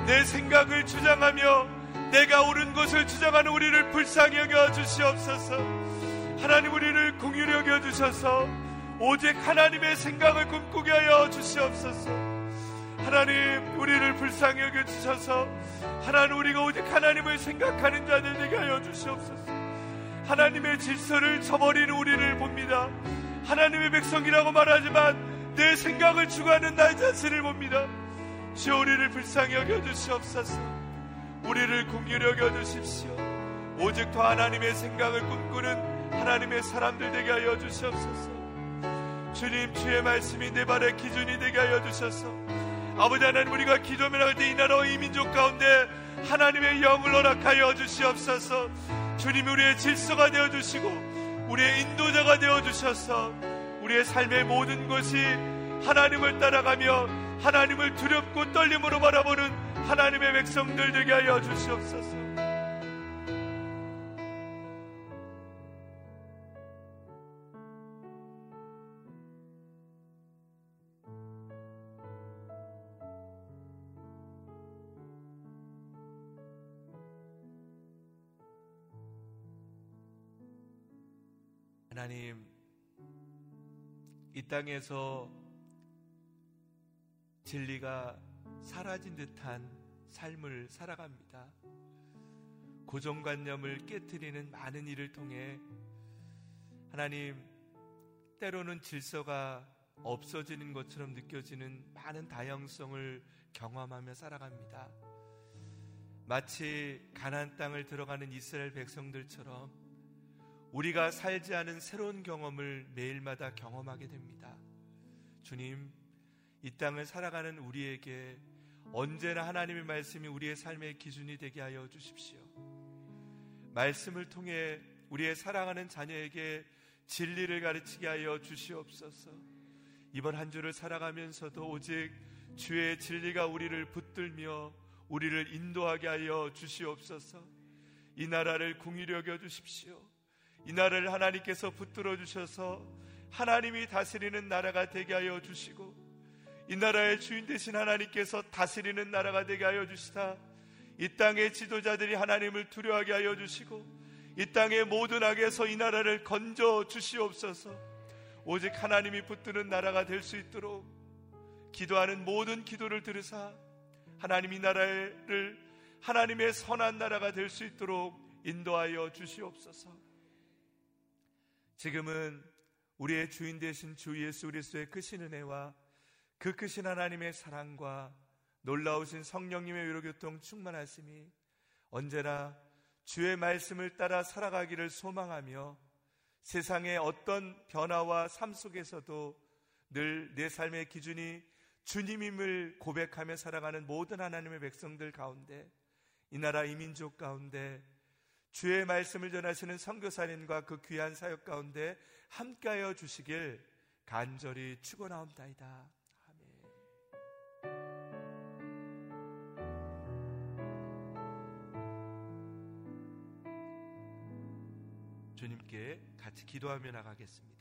내 생각을 주장하며 내가 옳은 것을 주장하는 우리를 불쌍히 여겨 주시옵소서. 하나님 우리를 공유히 여겨 주셔서 오직 하나님의 생각을 꿈꾸게 하여 주시옵소서. 하나님 우리를 불쌍히 여겨 주셔서 하나님 우리가 오직 하나님을 생각하는 자들 되게 하여 주시옵소서. 하나님의 질서를 저버리는 우리를 봅니다. 하나님의 백성이라고 말하지만 내 생각을 추구하는 나의 자신을 봅니다. 주여 우리를 불쌍히 여겨주시옵소서. 우리를 궁휼히 여겨주십시오. 오직 더 하나님의 생각을 꿈꾸는 하나님의 사람들 되게 하여 주시옵소서. 주님 주의 말씀이 내 발의 기준이 되게 하여 주셔서 아버지 하나님 우리가 기도하며 나갈 때이 나라와 이 민족 가운데 하나님의 영을 허락하여 주시옵소서 주님이 우리의 질서가 되어 주시고 우리의 인도자가 되어 주셔서 우리의 삶의 모든 것이 하나님을 따라가며 하나님을 두렵고 떨림으로 바라보는 하나님의 백성들 되게 하여 주시옵소서. 하나님 이 땅에서 진리가 사라진 듯한 삶을 살아갑니다. 고정관념을 깨뜨리는 많은 일을 통해 하나님 때로는 질서가 없어지는 것처럼 느껴지는 많은 다양성을 경험하며 살아갑니다. 마치 가나안 땅을 들어가는 이스라엘 백성들처럼 우리가 살지 않은 새로운 경험을 매일마다 경험하게 됩니다. 주님, 이 땅을 살아가는 우리에게 언제나 하나님의 말씀이 우리의 삶의 기준이 되게 하여 주십시오. 말씀을 통해 우리의 사랑하는 자녀에게 진리를 가르치게 하여 주시옵소서. 이번 한 주를 살아가면서도 오직 주의 진리가 우리를 붙들며 우리를 인도하게 하여 주시옵소서. 이 나라를 궁히 여겨 주십시오. 이 나라를 하나님께서 붙들어 주셔서 하나님이 다스리는 나라가 되게 하여 주시고 이 나라의 주인 되신 하나님께서 다스리는 나라가 되게 하여 주시다. 이 땅의 지도자들이 하나님을 두려워하게 하여 주시고 이 땅의 모든 악에서 이 나라를 건져 주시옵소서. 오직 하나님이 붙드는 나라가 될 수 있도록 기도하는 모든 기도를 들으사 하나님 이 나라를 하나님의 선한 나라가 될 수 있도록 인도하여 주시옵소서. 지금은 우리의 주인 되신 주 예수 그리스도의 크신 은혜와 그 크신 하나님의 사랑과 놀라우신 성령님의 위로교통 충만하심이 언제나 주의 말씀을 따라 살아가기를 소망하며 세상의 어떤 변화와 삶 속에서도 늘 내 삶의 기준이 주님임을 고백하며 살아가는 모든 하나님의 백성들 가운데 이 나라 이민족 가운데 주의 말씀을 전하시는 선교사님과 그 귀한 사역 가운데 함께하여 주시길 간절히 축원하옵나이다. 주님께 같이 기도하며 나가겠습니다.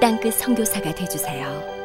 땅끝 성교사가 되주세요